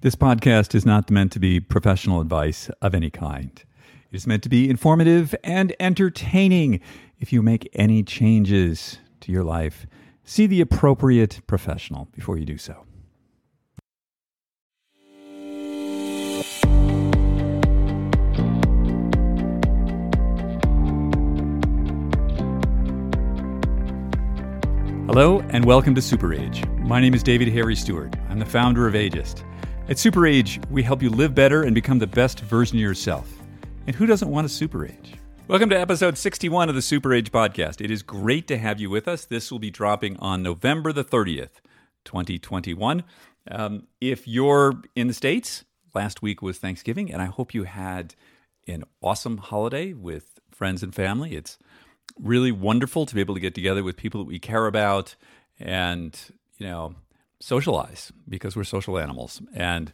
This podcast is not meant to be professional advice of any kind. It is meant to be informative and entertaining. If you make any changes to your life, see the appropriate professional before you do so. Hello, and welcome to Super Age. My name is David Harry Stewart. I'm the founder of Ageist. At Super Age, we help you live better and become the best version of yourself. And who doesn't want a super age? Welcome to episode 61 of the Super Age podcast. It is great to have you with us. This will be dropping on November the 30th, 2021. Um, if you're in the States, last week was Thanksgiving, and I hope you had an awesome holiday with friends and family. It's really wonderful to be able to get together with people that we care about and, you know, socialize because we're social animals. And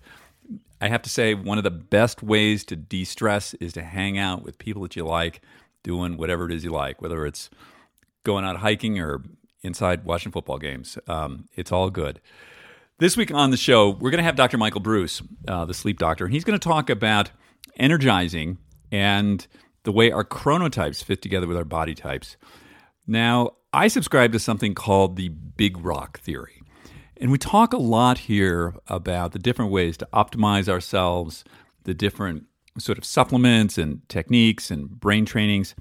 I have to say, one of the best ways to de stress is to hang out with people that you like, doing whatever it is you like, whether it's going out hiking or inside watching football games. Um, it's all good. This week on the show, we're going to have Dr. Michael Breus, uh, the sleep doctor, and he's going to talk about energizing and the way our chronotypes fit together with our body types. Now, I subscribe to something called the Big Rock Theory. And we talk a lot here about the different ways to optimize ourselves, the different sort of supplements and techniques and brain trainings.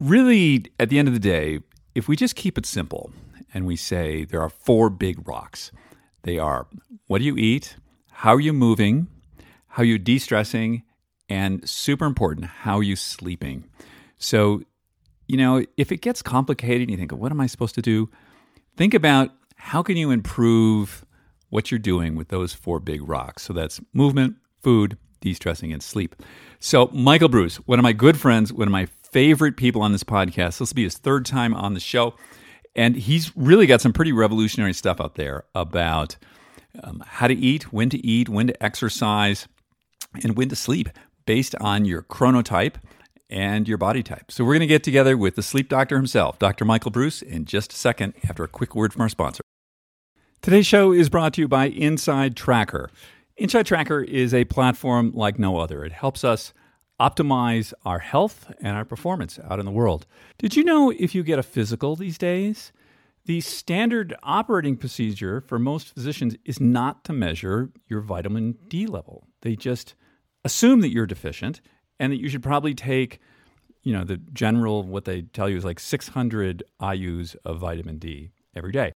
Really, at the end of the day, if we just keep it simple and we say there are four big rocks, they are what do you eat, how are you moving, how are you de stressing, and super important, how are you sleeping? So, you know, if it gets complicated and you think, what am I supposed to do? Think about how can you improve what you're doing with those four big rocks? So that's movement, food, de stressing, and sleep. So, Michael Breus, one of my good friends, one of my favorite people on this podcast, this will be his third time on the show. And he's really got some pretty revolutionary stuff out there about um, how to eat, when to eat, when to exercise, and when to sleep based on your chronotype and your body type. So, we're going to get together with the sleep doctor himself, Dr. Michael Breus, in just a second after a quick word from our sponsor. Today's show is brought to you by Inside Tracker. Inside Tracker is a platform like no other. It helps us optimize our health and our performance out in the world. Did you know if you get a physical these days, the standard operating procedure for most physicians is not to measure your vitamin D level? They just assume that you're deficient and that you should probably take you know the general what they tell you is like 600 IU's of vitamin D every day.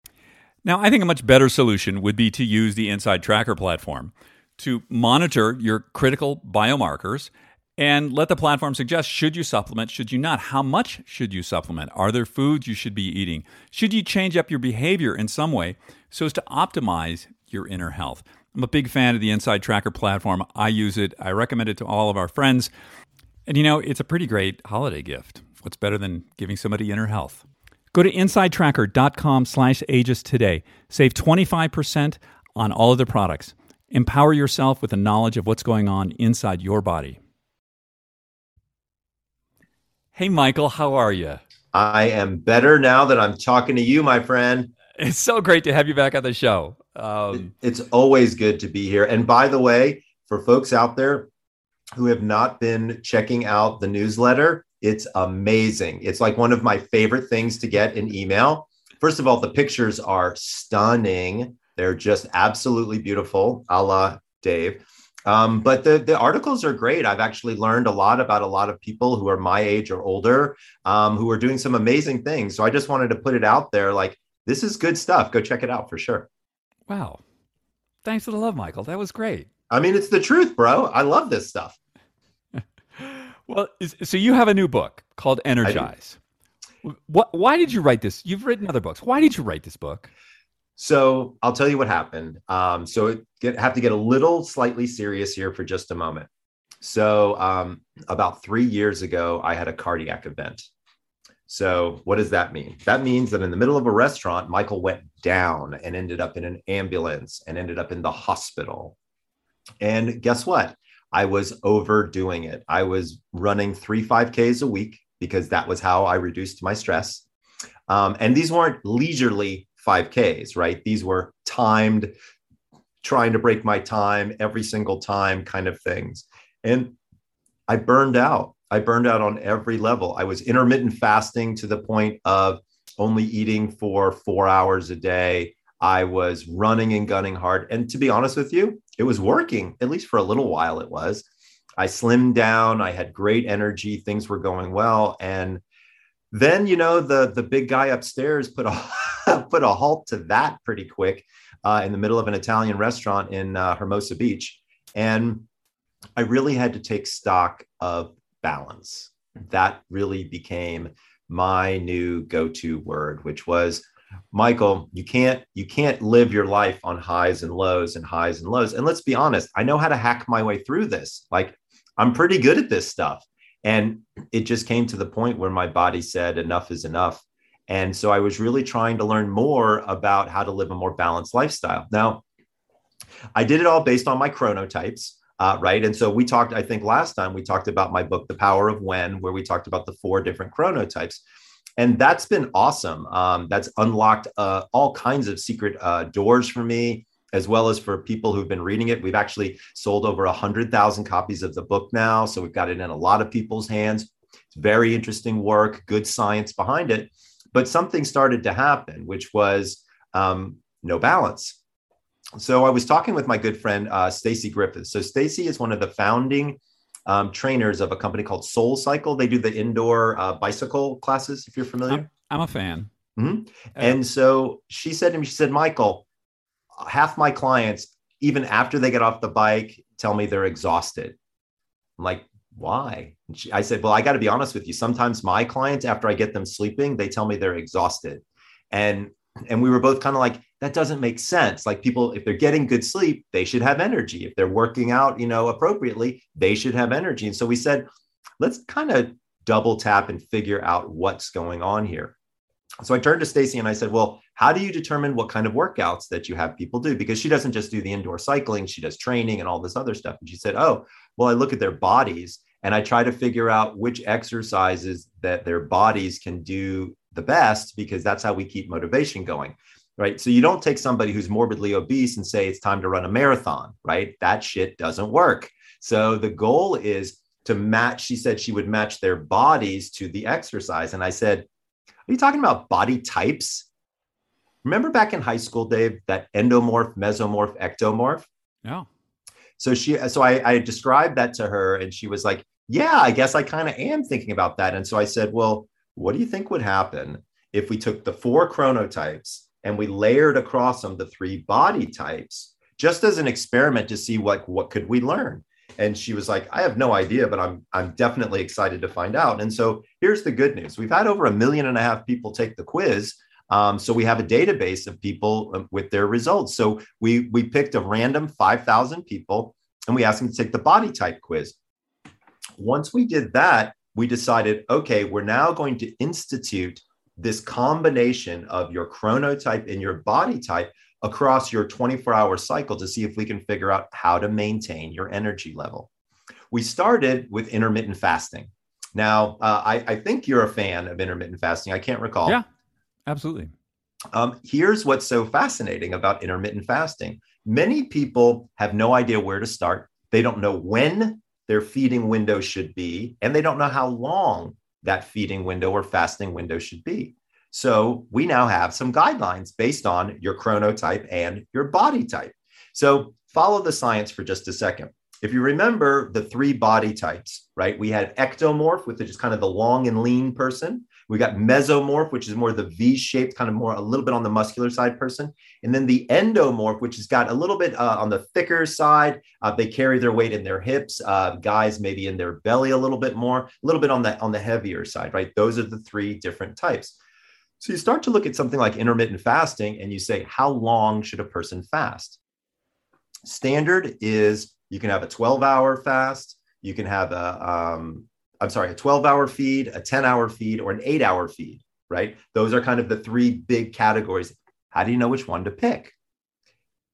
Now, I think a much better solution would be to use the Inside Tracker platform to monitor your critical biomarkers and let the platform suggest should you supplement, should you not? How much should you supplement? Are there foods you should be eating? Should you change up your behavior in some way so as to optimize your inner health? I'm a big fan of the Inside Tracker platform. I use it, I recommend it to all of our friends. And you know, it's a pretty great holiday gift. What's better than giving somebody inner health? Go to insidetracker.com slash ageist today. Save 25% on all of the products. Empower yourself with the knowledge of what's going on inside your body. Hey, Michael, how are you? I am better now that I'm talking to you, my friend. It's so great to have you back on the show. Um, it's always good to be here. And by the way, for folks out there who have not been checking out the newsletter, it's amazing. It's like one of my favorite things to get in email. First of all, the pictures are stunning. They're just absolutely beautiful, a la Dave. Um, but the, the articles are great. I've actually learned a lot about a lot of people who are my age or older um, who are doing some amazing things. So I just wanted to put it out there like, this is good stuff. Go check it out for sure. Wow. Thanks for the love, Michael. That was great. I mean, it's the truth, bro. I love this stuff. Well, so you have a new book called Energize. What? Why did you write this? You've written other books. Why did you write this book? So I'll tell you what happened. Um, so get, have to get a little slightly serious here for just a moment. So um, about three years ago, I had a cardiac event. So what does that mean? That means that in the middle of a restaurant, Michael went down and ended up in an ambulance and ended up in the hospital. And guess what? I was overdoing it. I was running three 5Ks a week because that was how I reduced my stress. Um, and these weren't leisurely 5Ks, right? These were timed trying to break my time every single time kind of things. And I burned out. I burned out on every level. I was intermittent fasting to the point of only eating for four hours a day. I was running and gunning hard. And to be honest with you, it was working, at least for a little while, it was. I slimmed down. I had great energy. Things were going well. And then, you know, the, the big guy upstairs put a, put a halt to that pretty quick uh, in the middle of an Italian restaurant in uh, Hermosa Beach. And I really had to take stock of balance. That really became my new go-to word, which was Michael, you can't you can't live your life on highs and lows and highs and lows. And let's be honest, I know how to hack my way through this. Like I'm pretty good at this stuff. And it just came to the point where my body said enough is enough. And so I was really trying to learn more about how to live a more balanced lifestyle. Now, I did it all based on my chronotypes uh, right? And so we talked, I think last time we talked about my book, The Power of When, where we talked about the four different chronotypes. And that's been awesome. Um, that's unlocked uh, all kinds of secret uh, doors for me, as well as for people who've been reading it. We've actually sold over 100,000 copies of the book now. So we've got it in a lot of people's hands. It's very interesting work, good science behind it. But something started to happen, which was um, no balance so I was talking with my good friend uh, Stacey Griffith. So Stacey is one of the founding um, trainers of a company called Soul Cycle. They do the indoor uh, bicycle classes. If you're familiar, I'm, I'm a fan. Mm-hmm. Uh, and so she said to me, she said, Michael, half my clients, even after they get off the bike, tell me they're exhausted. I'm like, why? She, I said, well, I got to be honest with you. Sometimes my clients, after I get them sleeping, they tell me they're exhausted. And and we were both kind of like that doesn't make sense. Like people if they're getting good sleep they should have energy. If they're working out you know appropriately they should have energy. And so we said let's kind of double tap and figure out what's going on here. So i turned to Stacey and i said well how do you determine what kind of workouts that you have people do? Because she doesn't just do the indoor cycling she does training and all this other stuff. And she said oh well i look at their bodies and i try to figure out which exercises that their bodies can do the best because that's how we keep motivation going right? So you don't take somebody who's morbidly obese and say it's time to run a marathon right? That shit doesn't work. So the goal is to match she said she would match their bodies to the exercise. And i said are you talking about body types? Remember back in high school dave that endomorph mesomorph ectomorph? Yeah. So she so i, I described that to her and she was like yeah i guess i kind of am thinking about that. And so i said well what do you think would happen if we took the four chronotypes and we layered across them the three body types just as an experiment to see what what could we learn? And she was like i have no idea but i'm i'm definitely excited to find out. And so here's the good news. We've had over a million and a half people take the quiz um, so we have a database of people um, with their results. So we we picked a random 5000 people and we asked them to take the body type quiz. Once we did that we decided, okay, we're now going to institute this combination of your chronotype and your body type across your 24 hour cycle to see if we can figure out how to maintain your energy level. We started with intermittent fasting. Now, uh, I, I, think you're a fan of intermittent fasting. I can't recall. Yeah, absolutely. Um, here's what's so fascinating about intermittent fasting many people have no idea where to start, they don't know when their feeding window should be, and they don't know how long that feeding window or fasting window should be. So we now have some guidelines based on your chronotype and your body type. So follow the science for just a second. If you remember the three body types, right? We had ectomorph, which is kind of the long and lean person. We got mesomorph, which is more the V shaped, kind of more a little bit on the muscular side person. And then the endomorph, which has got a little bit uh, on the thicker side. Uh, they carry their weight in their hips. Uh, guys maybe in their belly a little bit more, a little bit on the on the heavier side, right? Those are the three different types. So you start to look at something like intermittent fasting and you say, how long should a person fast? Standard is you can have a 12 hour fast, you can have a um, I'm sorry, a 12 hour feed, a 10 hour feed, or an eight hour feed, right? Those are kind of the three big categories. How do you know which one to pick?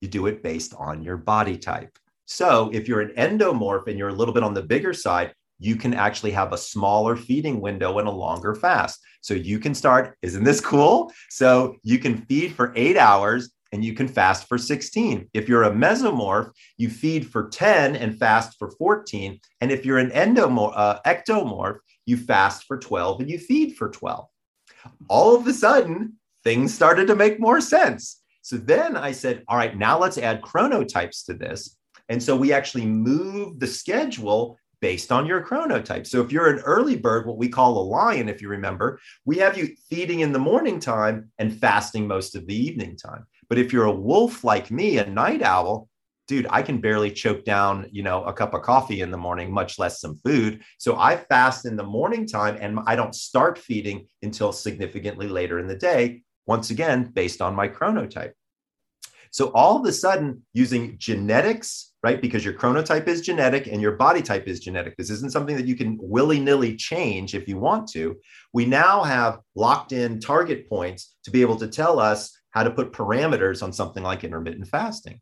You do it based on your body type. So if you're an endomorph and you're a little bit on the bigger side, you can actually have a smaller feeding window and a longer fast. So you can start, isn't this cool? So you can feed for eight hours and you can fast for 16. If you're a mesomorph, you feed for 10 and fast for 14. And if you're an endomorph, uh, ectomorph, you fast for 12 and you feed for 12. All of a sudden, things started to make more sense. So then I said, all right, now let's add chronotypes to this. And so we actually moved the schedule based on your chronotype. So if you're an early bird, what we call a lion, if you remember, we have you feeding in the morning time and fasting most of the evening time. But if you're a wolf like me, a night owl, dude, I can barely choke down, you know, a cup of coffee in the morning, much less some food. So I fast in the morning time and I don't start feeding until significantly later in the day, once again, based on my chronotype. So all of a sudden, using genetics, right? Because your chronotype is genetic and your body type is genetic. This isn't something that you can willy nilly change if you want to. We now have locked in target points to be able to tell us how to put parameters on something like intermittent fasting.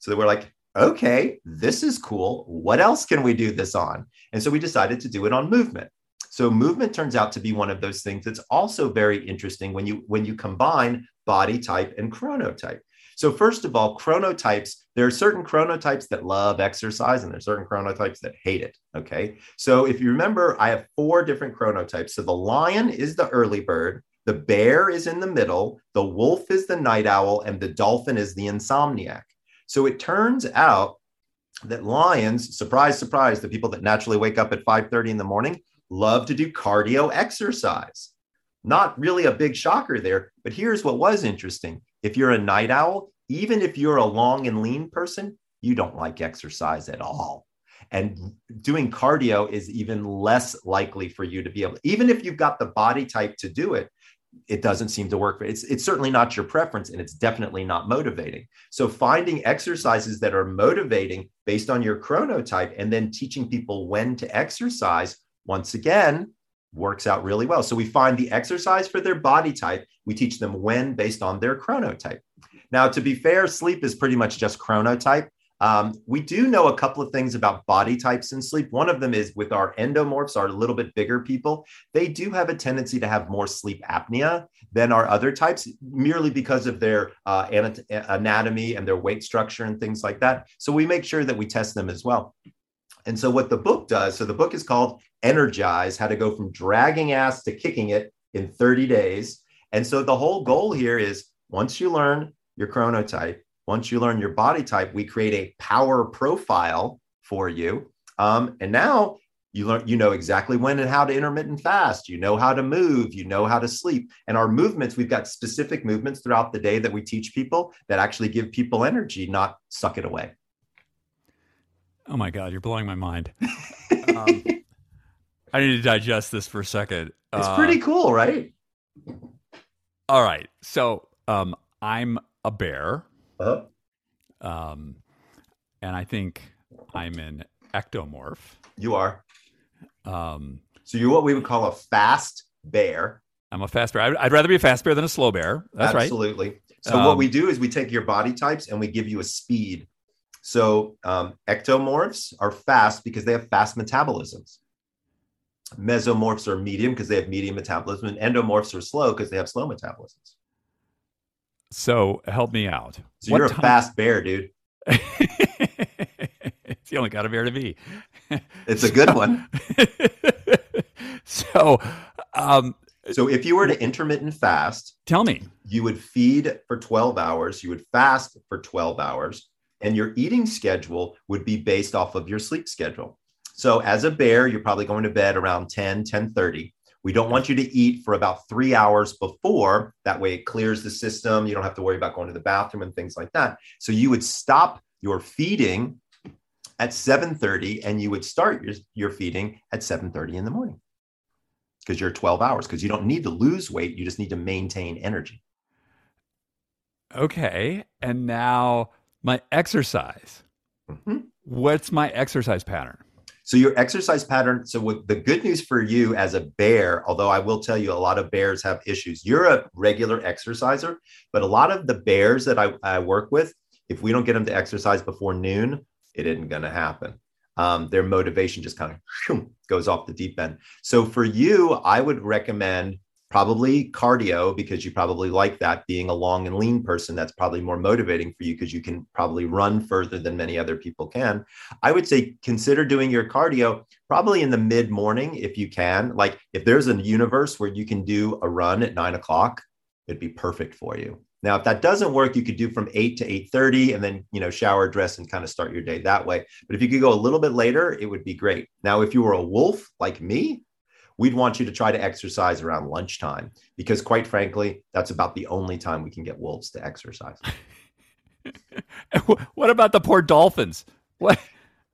So they were like, okay, this is cool. What else can we do this on? And so we decided to do it on movement. So movement turns out to be one of those things that's also very interesting when you when you combine body type and chronotype. So, first of all, chronotypes, there are certain chronotypes that love exercise and there's certain chronotypes that hate it. Okay. So, if you remember, I have four different chronotypes. So, the lion is the early bird, the bear is in the middle, the wolf is the night owl, and the dolphin is the insomniac. So, it turns out that lions, surprise, surprise, the people that naturally wake up at 5:30 in the morning love to do cardio exercise. Not really a big shocker there, but here's what was interesting. If you're a night owl, even if you're a long and lean person, you don't like exercise at all. And doing cardio is even less likely for you to be able, even if you've got the body type to do it, it doesn't seem to work. It's, it's certainly not your preference and it's definitely not motivating. So finding exercises that are motivating based on your chronotype and then teaching people when to exercise, once again, works out really well. So we find the exercise for their body type. We teach them when based on their chronotype. Now, to be fair, sleep is pretty much just chronotype. Um, we do know a couple of things about body types in sleep. One of them is with our endomorphs, our little bit bigger people, they do have a tendency to have more sleep apnea than our other types, merely because of their uh, anatomy and their weight structure and things like that. So we make sure that we test them as well. And so, what the book does so, the book is called Energize How to Go from Dragging Ass to Kicking It in 30 Days. And so, the whole goal here is once you learn your chronotype, once you learn your body type, we create a power profile for you. Um, and now you learn, you know exactly when and how to intermittent fast. You know how to move. You know how to sleep. And our movements, we've got specific movements throughout the day that we teach people that actually give people energy, not suck it away. Oh my God, you're blowing my mind. um, I need to digest this for a second. It's uh, pretty cool, right? All right. So um, I'm a bear. Uh-huh. Um, and I think I'm an ectomorph. You are. Um, so you're what we would call a fast bear. I'm a fast bear. I'd, I'd rather be a fast bear than a slow bear. That's Absolutely. right. Absolutely. So um, what we do is we take your body types and we give you a speed so um, ectomorphs are fast because they have fast metabolisms. Mesomorphs are medium because they have medium metabolism, and endomorphs are slow because they have slow metabolisms. So help me out. So what you're time- a fast bear, dude. it's the only kind of bear to be. It's a good one. so, um, so if you were to intermittent fast, tell me, you would feed for 12 hours, you would fast for 12 hours, and your eating schedule would be based off of your sleep schedule. So as a bear, you're probably going to bed around 10, 10 30. We don't want you to eat for about three hours before. That way it clears the system. You don't have to worry about going to the bathroom and things like that. So you would stop your feeding at 7:30 and you would start your, your feeding at 7:30 in the morning because you're 12 hours because you don't need to lose weight you just need to maintain energy okay and now my exercise. Mm-hmm. What's my exercise pattern? So your exercise pattern. So what, the good news for you as a bear, although I will tell you a lot of bears have issues. You're a regular exerciser, but a lot of the bears that I, I work with, if we don't get them to exercise before noon, it isn't going to happen. Um, their motivation just kind of goes off the deep end. So for you, I would recommend probably cardio because you probably like that being a long and lean person that's probably more motivating for you because you can probably run further than many other people can. I would say consider doing your cardio probably in the mid morning if you can. Like if there's a universe where you can do a run at nine o'clock it'd be perfect for you. Now if that doesn't work you could do from 8 to 8.30 and then you know shower dress and kind of start your day that way. But if you could go a little bit later it would be great. Now if you were a wolf like me we'd want you to try to exercise around lunchtime because quite frankly that's about the only time we can get wolves to exercise. What about the poor dolphins? What?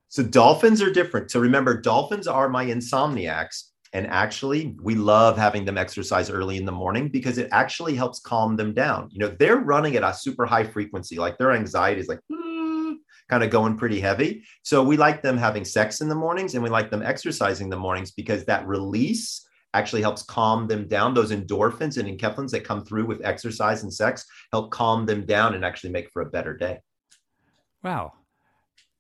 So dolphins are different. So remember dolphins are my insomniacs and actually we love having them exercise early in the morning because it actually helps calm them down. You know they're running at a super high frequency like their anxiety is like hmm, kind of going pretty heavy. So we like them having sex in the mornings and we like them exercising in the mornings because that release actually helps calm them down. Those endorphins and enkephalins that come through with exercise and sex help calm them down and actually make for a better day. Wow.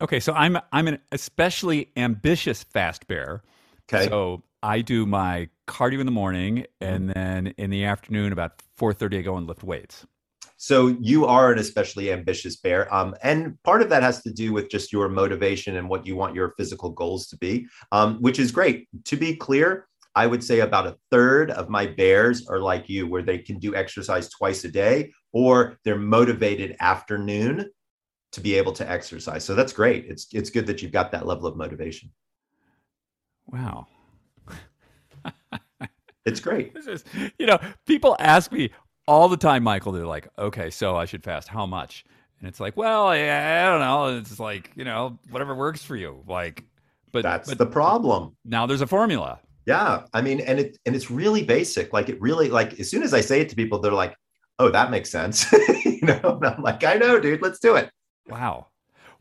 Okay, so I'm I'm an especially ambitious fast bear. Okay. So I do my cardio in the morning and mm-hmm. then in the afternoon about 4:30 I go and lift weights. So you are an especially ambitious bear. Um, and part of that has to do with just your motivation and what you want your physical goals to be, um, which is great. To be clear, I would say about a third of my bears are like you, where they can do exercise twice a day or they're motivated afternoon to be able to exercise. So that's great. It's it's good that you've got that level of motivation. Wow. it's great. This is, you know, people ask me, all the time, Michael, they're like, okay, so I should fast. How much? And it's like, well, I, I don't know. It's like, you know, whatever works for you. Like, but that's but the problem. Now there's a formula. Yeah. I mean, and it, and it's really basic. Like it really, like as soon as I say it to people, they're like, oh, that makes sense. you know, and I'm like, I know, dude, let's do it. Wow.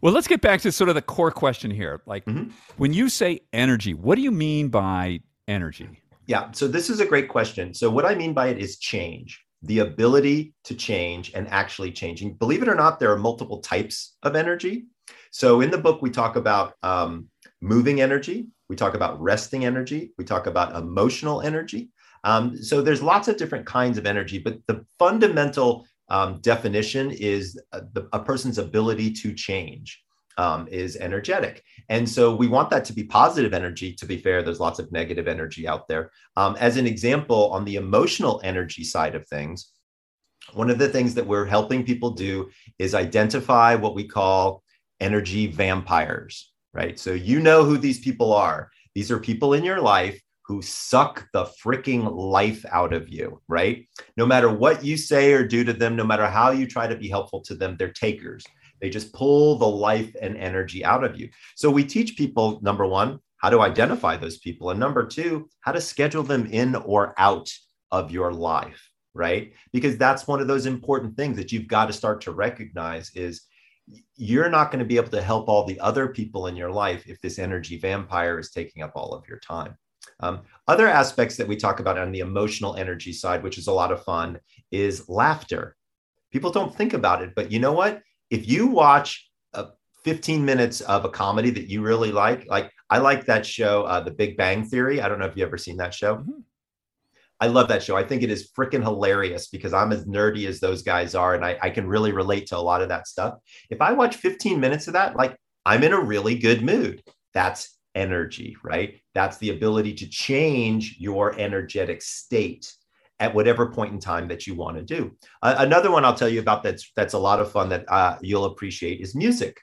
Well, let's get back to sort of the core question here. Like, mm-hmm. when you say energy, what do you mean by energy? Yeah. So this is a great question. So what I mean by it is change the ability to change and actually changing. Believe it or not, there are multiple types of energy. So in the book, we talk about um, moving energy, we talk about resting energy, we talk about emotional energy. Um, so there's lots of different kinds of energy, but the fundamental um, definition is a, the, a person's ability to change um, is energetic. And so we want that to be positive energy. To be fair, there's lots of negative energy out there. Um, as an example, on the emotional energy side of things, one of the things that we're helping people do is identify what we call energy vampires, right? So you know who these people are. These are people in your life who suck the freaking life out of you, right? No matter what you say or do to them, no matter how you try to be helpful to them, they're takers. They just pull the life and energy out of you. So we teach people number one, how to identify those people. And number two, how to schedule them in or out of your life, right? Because that's one of those important things that you've got to start to recognize is you're not going to be able to help all the other people in your life if this energy vampire is taking up all of your time. Um, other aspects that we talk about on the emotional energy side, which is a lot of fun, is laughter. People don't think about it, but you know what? If you watch a 15 minutes of a comedy that you really like, like I like that show, uh, The Big Bang Theory. I don't know if you've ever seen that show. Mm-hmm. I love that show. I think it is freaking hilarious because I'm as nerdy as those guys are, and I, I can really relate to a lot of that stuff. If I watch 15 minutes of that, like I'm in a really good mood. That's energy, right? That's the ability to change your energetic state at whatever point in time that you want to do. Uh, another one I'll tell you about that's that's a lot of fun that uh, you'll appreciate is music,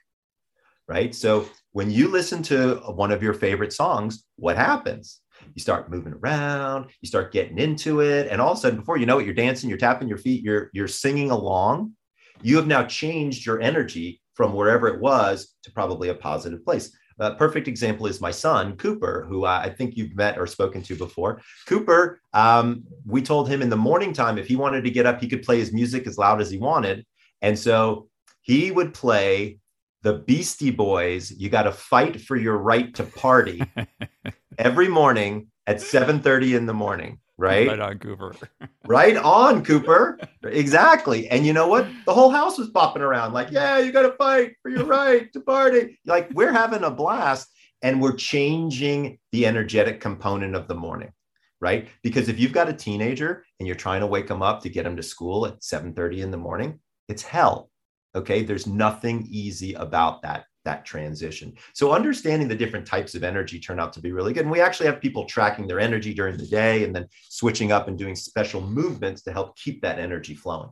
right? So when you listen to one of your favorite songs, what happens? You start moving around, you start getting into it, and all of a sudden, before you know it, you're dancing, you're tapping your feet, you're you're singing along. You have now changed your energy from wherever it was to probably a positive place. A perfect example is my son, Cooper, who I think you've met or spoken to before. Cooper, um, we told him in the morning time, if he wanted to get up, he could play his music as loud as he wanted. And so he would play the Beastie Boys, You Got to Fight for Your Right to Party every morning at 7:30 in the morning right? Right on, Cooper. right on, Cooper. Exactly. And you know what? The whole house was popping around, like, yeah, you got to fight for your right to party. Like, we're having a blast and we're changing the energetic component of the morning. right? Because if you've got a teenager and you're trying to wake them up to get them to school at 7:30 in the morning, it's hell. Okay? There's nothing easy about that that transition. So understanding the different types of energy turn out to be really good. And we actually have people tracking their energy during the day and then switching up and doing special movements to help keep that energy flowing.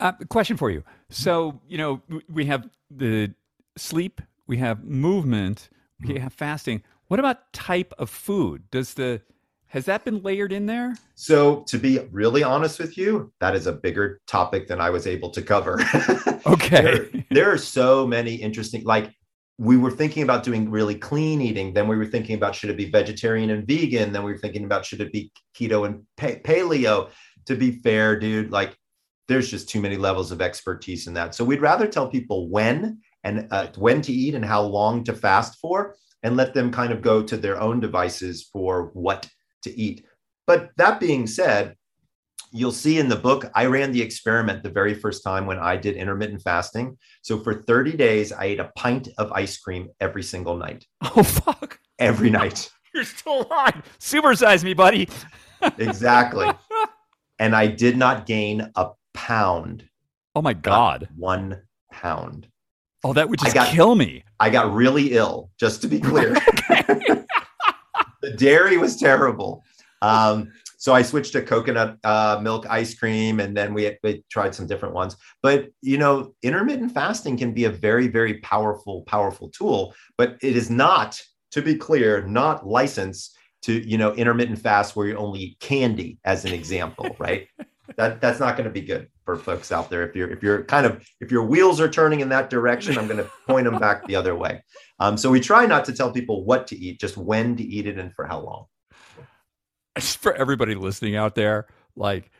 Uh, question for you. So, you know, we have the sleep, we have movement, we mm-hmm. have fasting. What about type of food? Does the has that been layered in there? So, to be really honest with you, that is a bigger topic than I was able to cover. okay. there, there, are so many interesting, like, we were thinking about doing really clean eating. Then we were thinking about should it be vegetarian and vegan? Then we were thinking about should it be keto and pa- paleo? To be fair, dude, like, there's just too many levels of expertise in that. So, we'd rather tell people when and uh, when to eat and how long to fast for and let them kind of go to their own devices for what to eat. But that being said, you'll see in the book, I ran the experiment the very first time when I did intermittent fasting. So for 30 days, I ate a pint of ice cream every single night. Oh, fuck. Every night. You're still alive. Supersize me, buddy. exactly. And I did not gain a pound. Oh, my God. One pound. Oh, that would just got, kill me. I got really ill, just to be clear. The dairy was terrible. Um, so I switched to coconut uh, milk ice cream, and then we, we tried some different ones. But you know, intermittent fasting can be a very, very powerful, powerful tool. But it is not, to be clear, not licensed to you know intermittent fast where you only eat candy, as an example, right? that that's not going to be good for folks out there. If you're if you're kind of if your wheels are turning in that direction, I'm going to point them back the other way. Um, so we try not to tell people what to eat, just when to eat it and for how long. For everybody listening out there, like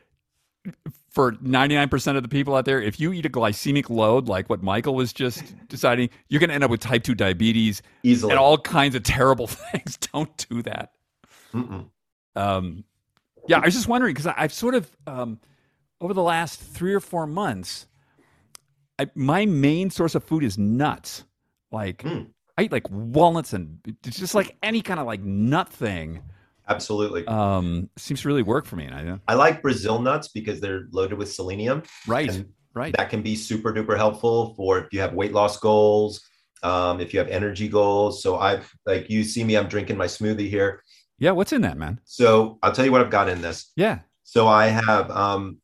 for 99% of the people out there, if you eat a glycemic load like what Michael was just deciding, you're going to end up with type 2 diabetes easily and all kinds of terrible things. Don't do that. Um, yeah, I was just wondering because I've sort of, um, over the last three or four months, I, my main source of food is nuts. Like, mm. I eat like walnuts and it's just like any kind of like nut thing. Absolutely. Um, seems to really work for me. And I, I like Brazil nuts because they're loaded with selenium. Right. right. That can be super duper helpful for if you have weight loss goals, um, if you have energy goals. So I've like you see me, I'm drinking my smoothie here. Yeah, what's in that, man? So I'll tell you what I've got in this. Yeah. So I have um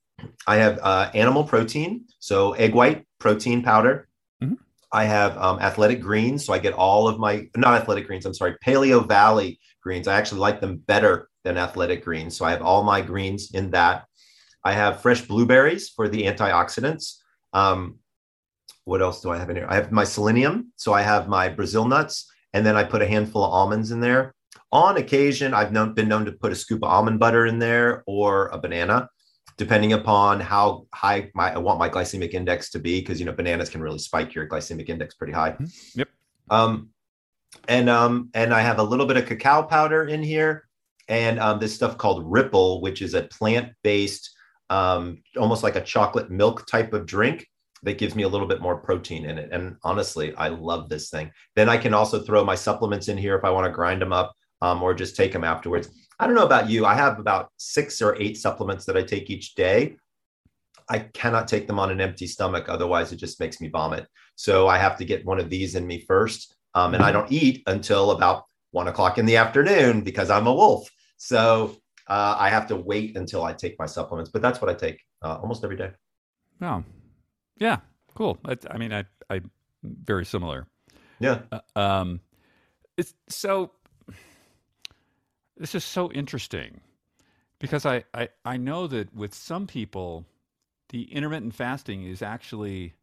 I have uh, animal protein, so egg white protein powder. I have um, athletic greens. So I get all of my, not athletic greens, I'm sorry, Paleo Valley greens. I actually like them better than athletic greens. So I have all my greens in that. I have fresh blueberries for the antioxidants. Um, what else do I have in here? I have my selenium. So I have my Brazil nuts, and then I put a handful of almonds in there. On occasion, I've known, been known to put a scoop of almond butter in there or a banana depending upon how high my, I want my glycemic index to be, because you know bananas can really spike your glycemic index pretty high. Mm-hmm. Yep. Um, and um, and I have a little bit of cacao powder in here, and um, this stuff called Ripple, which is a plant-based, um, almost like a chocolate milk type of drink that gives me a little bit more protein in it. And honestly, I love this thing. Then I can also throw my supplements in here if I want to grind them up, um, or just take them afterwards. I don't know about you. I have about six or eight supplements that I take each day. I cannot take them on an empty stomach. Otherwise, it just makes me vomit. So I have to get one of these in me first. Um, and I don't eat until about one o'clock in the afternoon because I'm a wolf. So uh, I have to wait until I take my supplements. But that's what I take uh, almost every day. Oh, yeah, cool. I, I mean, I, I very similar. Yeah. Uh, um, it's so this is so interesting because I, I, I know that with some people, the intermittent fasting is actually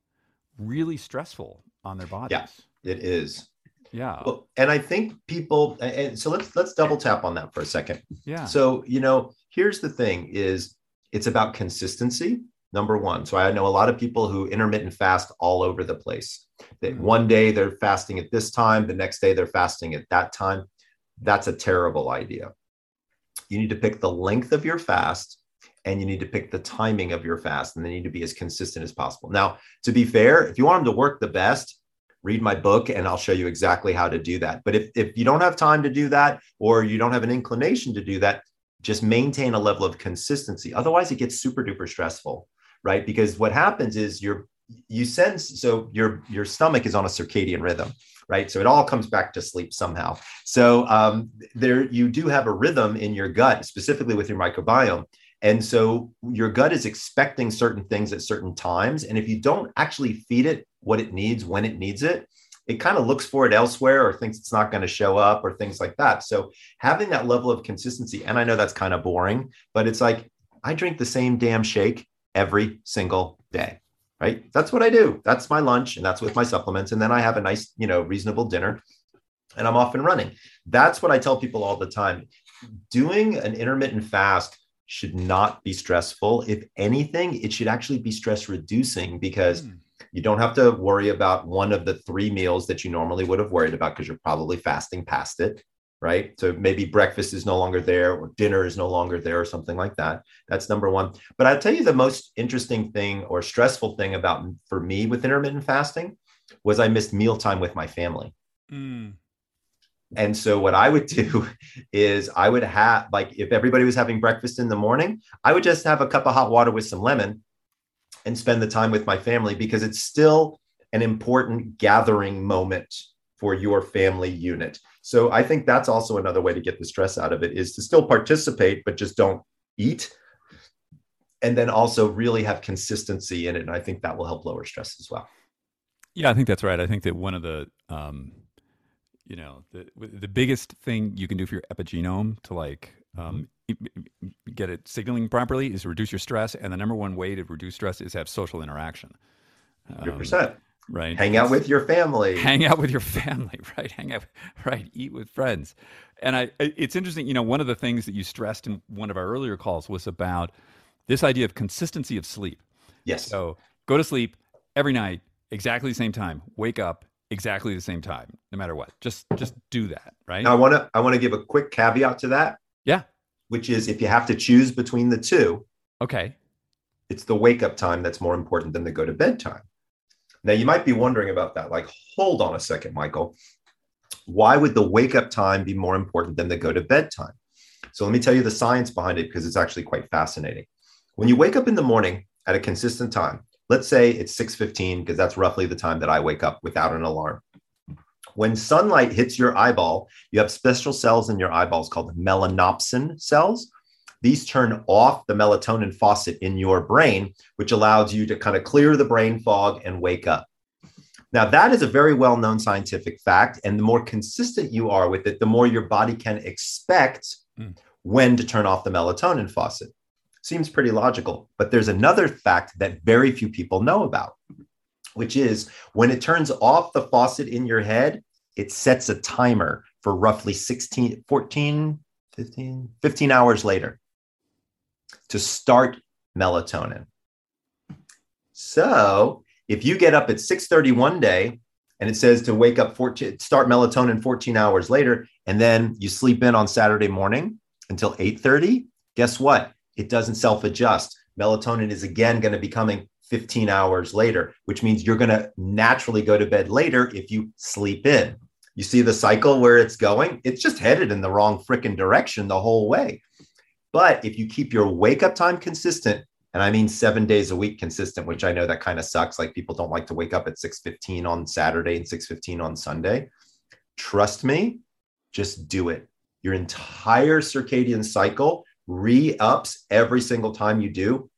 really stressful on their bodies. Yeah, it is. Yeah. Well, and I think people and so let's let's double tap on that for a second. Yeah. So, you know, here's the thing is it's about consistency, number 1. So I know a lot of people who intermittent fast all over the place. That mm-hmm. one day they're fasting at this time, the next day they're fasting at that time that's a terrible idea. You need to pick the length of your fast and you need to pick the timing of your fast and they need to be as consistent as possible. Now, to be fair, if you want them to work the best, read my book and I'll show you exactly how to do that. But if, if you don't have time to do that or you don't have an inclination to do that, just maintain a level of consistency. Otherwise, it gets super duper stressful, right? Because what happens is you're you sense so your your stomach is on a circadian rhythm right so it all comes back to sleep somehow so um, there you do have a rhythm in your gut specifically with your microbiome and so your gut is expecting certain things at certain times. And if you don't actually feed it what it needs when it needs it, it kind of looks for it elsewhere or thinks it's not going to show up or things like that. So having that level of consistency, and I know that's kind of boring, but it's like I drink the same damn shake every single day. Right. That's what I do. That's my lunch and that's with my supplements. And then I have a nice, you know, reasonable dinner and I'm off and running. That's what I tell people all the time. Doing an intermittent fast should not be stressful. If anything, it should actually be stress reducing because mm. you don't have to worry about one of the three meals that you normally would have worried about because you're probably fasting past it. Right. So maybe breakfast is no longer there or dinner is no longer there or something like that. That's number one. But I'll tell you the most interesting thing or stressful thing about for me with intermittent fasting was I missed mealtime with my family. Mm. And so what I would do is I would have like if everybody was having breakfast in the morning, I would just have a cup of hot water with some lemon and spend the time with my family because it's still an important gathering moment for your family unit. So I think that's also another way to get the stress out of it is to still participate but just don't eat. And then also really have consistency in it. And I think that will help lower stress as well. Yeah, I think that's right. I think that one of the um you know the the biggest thing you can do for your epigenome to like um, get it signaling properly is reduce your stress. And the number one way to reduce stress is have social interaction. Um, 100% right hang out with your family hang out with your family right hang out right eat with friends and i it's interesting you know one of the things that you stressed in one of our earlier calls was about this idea of consistency of sleep yes so go to sleep every night exactly the same time wake up exactly the same time, no matter what. Just just do that, right? Now, I want to I want to give a quick caveat to that. Yeah. Which is if you have to choose between the two, okay. It's the wake up time that's more important than the go to bed time. Now you might be wondering about that. Like, hold on a second, Michael. Why would the wake up time be more important than the go to bed time? So let me tell you the science behind it because it's actually quite fascinating. When you wake up in the morning at a consistent time, let's say it's 6:15 because that's roughly the time that I wake up without an alarm. When sunlight hits your eyeball, you have special cells in your eyeballs called melanopsin cells. These turn off the melatonin faucet in your brain, which allows you to kind of clear the brain fog and wake up. Now, that is a very well known scientific fact. And the more consistent you are with it, the more your body can expect mm. when to turn off the melatonin faucet. Seems pretty logical. But there's another fact that very few people know about, which is when it turns off the faucet in your head, it sets a timer for roughly 16, 14, 15, 15 hours later to start melatonin. So if you get up at 6:30 one day and it says to wake up 14, start melatonin 14 hours later, and then you sleep in on Saturday morning until 8:30, guess what? it doesn't self adjust. Melatonin is again going to be coming 15 hours later, which means you're going to naturally go to bed later if you sleep in. You see the cycle where it's going? It's just headed in the wrong freaking direction the whole way. But if you keep your wake up time consistent, and I mean seven days a week consistent, which I know that kind of sucks. Like people don't like to wake up at 6:15 on Saturday and 6:15 on Sunday. Trust me, just do it. Your entire circadian cycle re-ups every single time you do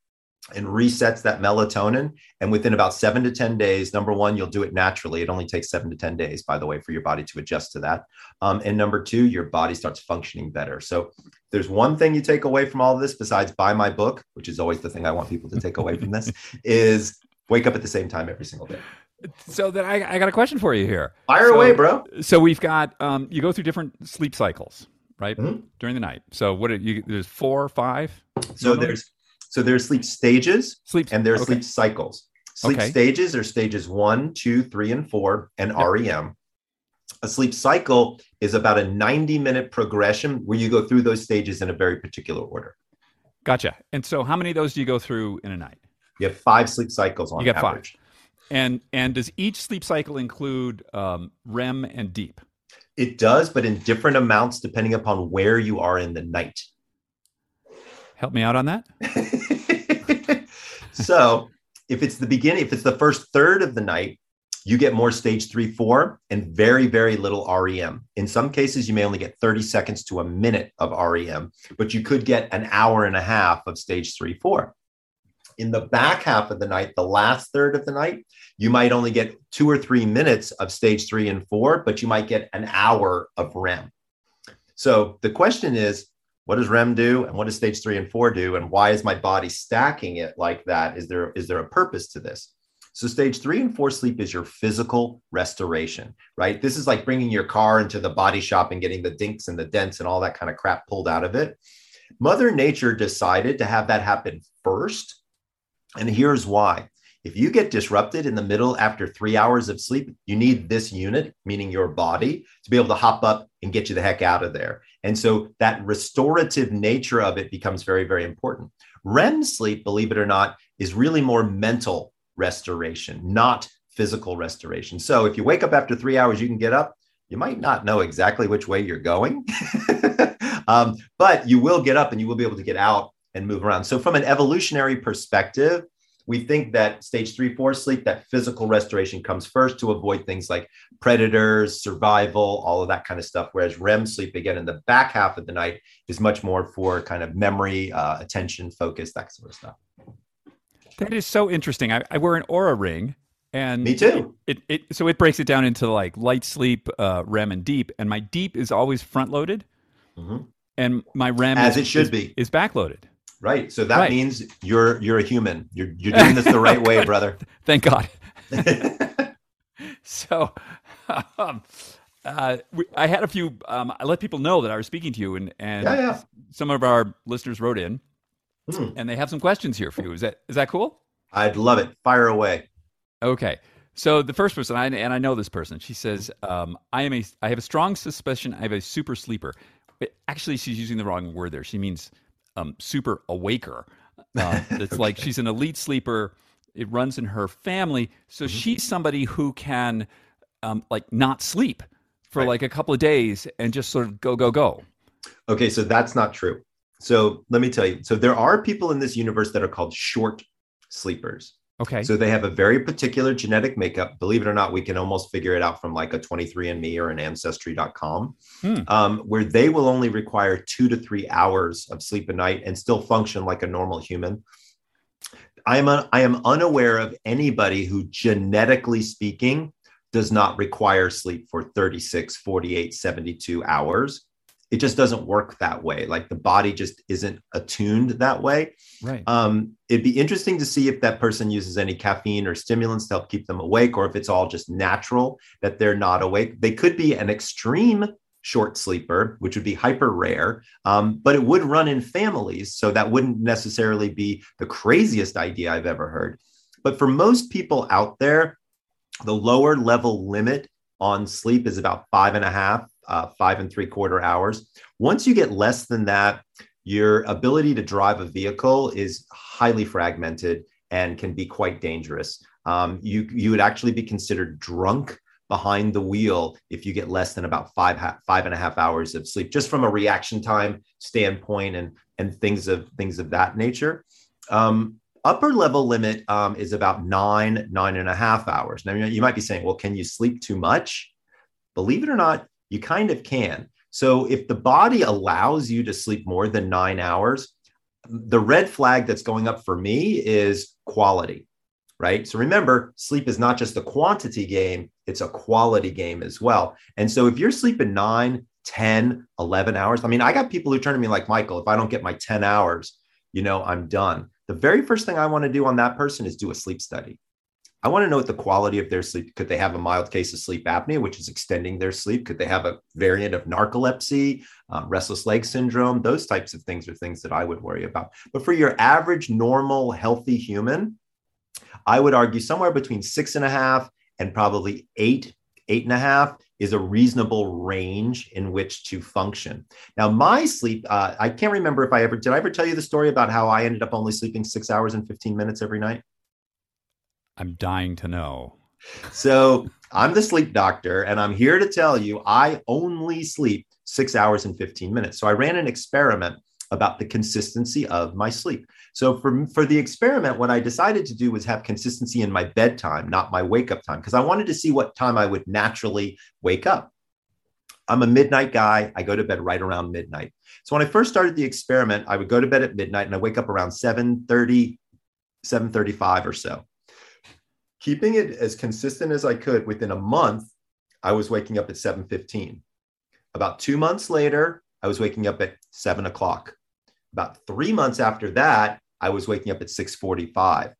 and resets that melatonin. And within about seven to 10 days, number one, you'll do it naturally. It only takes seven to 10 days, by the way, for your body to adjust to that. Um, and number two, your body starts functioning better. So there's one thing you take away from all of this, besides buy my book, which is always the thing I want people to take away from this, is wake up at the same time every single day. So then I, I got a question for you here. Fire so, away, bro. So we've got um, you go through different sleep cycles right? Mm-hmm. During the night. So what are you there's four or five? So normally? there's so there's sleep stages sleep and there's okay. sleep cycles. Sleep okay. stages are stages one, two, three, and four, and yep. REM. A sleep cycle is about a 90 minute progression where you go through those stages in a very particular order. Gotcha. And so how many of those do you go through in a night? You have five sleep cycles on you get average. Five. And and does each sleep cycle include um, REM and deep? It does, but in different amounts depending upon where you are in the night. Help me out on that. so, if it's the beginning, if it's the first third of the night, you get more stage three, four, and very, very little REM. In some cases, you may only get 30 seconds to a minute of REM, but you could get an hour and a half of stage three, four. In the back half of the night, the last third of the night, you might only get two or three minutes of stage three and four, but you might get an hour of REM. So the question is, what does REM do, and what does stage three and four do, and why is my body stacking it like that? Is there is there a purpose to this? So stage three and four sleep is your physical restoration, right? This is like bringing your car into the body shop and getting the dinks and the dents and all that kind of crap pulled out of it. Mother Nature decided to have that happen first. And here's why. If you get disrupted in the middle after three hours of sleep, you need this unit, meaning your body, to be able to hop up and get you the heck out of there. And so that restorative nature of it becomes very, very important. REM sleep, believe it or not, is really more mental restoration, not physical restoration. So if you wake up after three hours, you can get up. You might not know exactly which way you're going, um, but you will get up and you will be able to get out and move around. So, from an evolutionary perspective, we think that stage three, four sleep, that physical restoration comes first to avoid things like predators, survival, all of that kind of stuff. Whereas REM sleep, again, in the back half of the night, is much more for kind of memory, uh, attention, focus, that sort of stuff. That is so interesting. I, I wear an Oura ring, and me too. It, it, it so it breaks it down into like light sleep, uh, REM, and deep. And my deep is always front loaded, mm-hmm. and my REM as is, it should is, be is back loaded. Right. So that right. means you're you're a human. You're you're doing this the right way, brother. Thank God. so. Um, uh, we, I had a few. Um, I let people know that I was speaking to you, and and yeah, yeah. some of our listeners wrote in, Hmm. And they have some questions here for you. Is that is that cool? I'd love it. Fire away. Okay. So the first person, I, and I know this person, she says, um, "I am a, I have a strong suspicion I have a super sleeper." But actually, she's using the wrong word there. She means um, super awaker. Uh, it's like she's an elite sleeper. It runs in her family, so mm-hmm. she's somebody who can, um, like, not sleep for right. like a couple of days and just sort of go, go, go. Okay, so that's not true. So let me tell you. So there are people in this universe that are called short sleepers. Okay. So they have a very particular genetic makeup. Believe it or not, we can almost figure it out from like a 23andMe or an ancestry.com, hmm. um, where they will only require two to three hours of sleep a night and still function like a normal human. I am, a, I am unaware of anybody who, genetically speaking, does not require sleep for 36, 48, 72 hours it just doesn't work that way. Like the body just isn't attuned that way. Right. Um, it'd be interesting to see if that person uses any caffeine or stimulants to help keep them awake, or if it's all just natural that they're not awake. They could be an extreme short sleeper, which would be hyper rare, um, but it would run in families. So that wouldn't necessarily be the craziest idea I've ever heard. But for most people out there, the lower level limit on sleep is about five and a half uh, five and three quarter hours. Once you get less than that, your ability to drive a vehicle is highly fragmented and can be quite dangerous. Um, you you would actually be considered drunk behind the wheel if you get less than about five five and a half hours of sleep, just from a reaction time standpoint and and things of things of that nature. Um, upper level limit um, is about nine nine and a half hours. Now you might be saying, well, can you sleep too much? Believe it or not, you kind of can. So if the body allows you to sleep more than nine hours, the red flag that's going up for me is quality, right? So remember, sleep is not just a quantity game, it's a quality game as well. And so if you're sleeping nine, 10, 11 hours, I mean, I got people who turn to me like, Michael, if I don't get my 10 hours, you know, I'm done. The very first thing I want to do on that person is do a sleep study. I want to know what the quality of their sleep. Could they have a mild case of sleep apnea, which is extending their sleep? Could they have a variant of narcolepsy, uh, restless leg syndrome? Those types of things are things that I would worry about. But for your average, normal, healthy human, I would argue somewhere between six and a half and probably eight, eight and a half is a reasonable range in which to function. Now, my sleep, uh, I can't remember if I ever did I ever tell you the story about how I ended up only sleeping six hours and 15 minutes every night? I'm dying to know. So I'm the sleep doctor, and I'm here to tell you I only sleep six hours and 15 minutes. So I ran an experiment about the consistency of my sleep. So for, for the experiment, what I decided to do was have consistency in my bedtime, not my wake up time, because I wanted to see what time I would naturally wake up. I'm a midnight guy. I go to bed right around midnight. So when I first started the experiment, I would go to bed at midnight and I wake up around 7:30, 7:35 or so. Keeping it as consistent as I could within a month, I was waking up at 7:15. About two months later, I was waking up at seven o'clock. About three months after that, I was waking up at 6:45.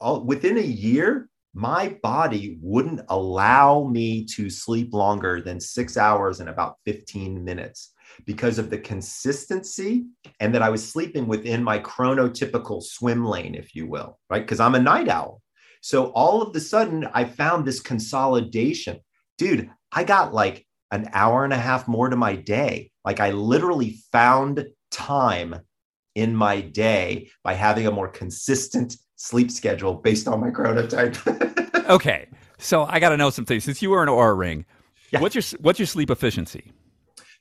All within a year, my body wouldn't allow me to sleep longer than six hours and about 15 minutes because of the consistency and that I was sleeping within my chronotypical swim lane, if you will, right? Because I'm a night owl. So all of the sudden, I found this consolidation. Dude, I got like an hour and a half more to my day. Like I literally found time in my day by having a more consistent sleep schedule based on my chronotype. okay. So I got to know something. Since you were an Oura ring, Yeah. what's your what's your sleep efficiency?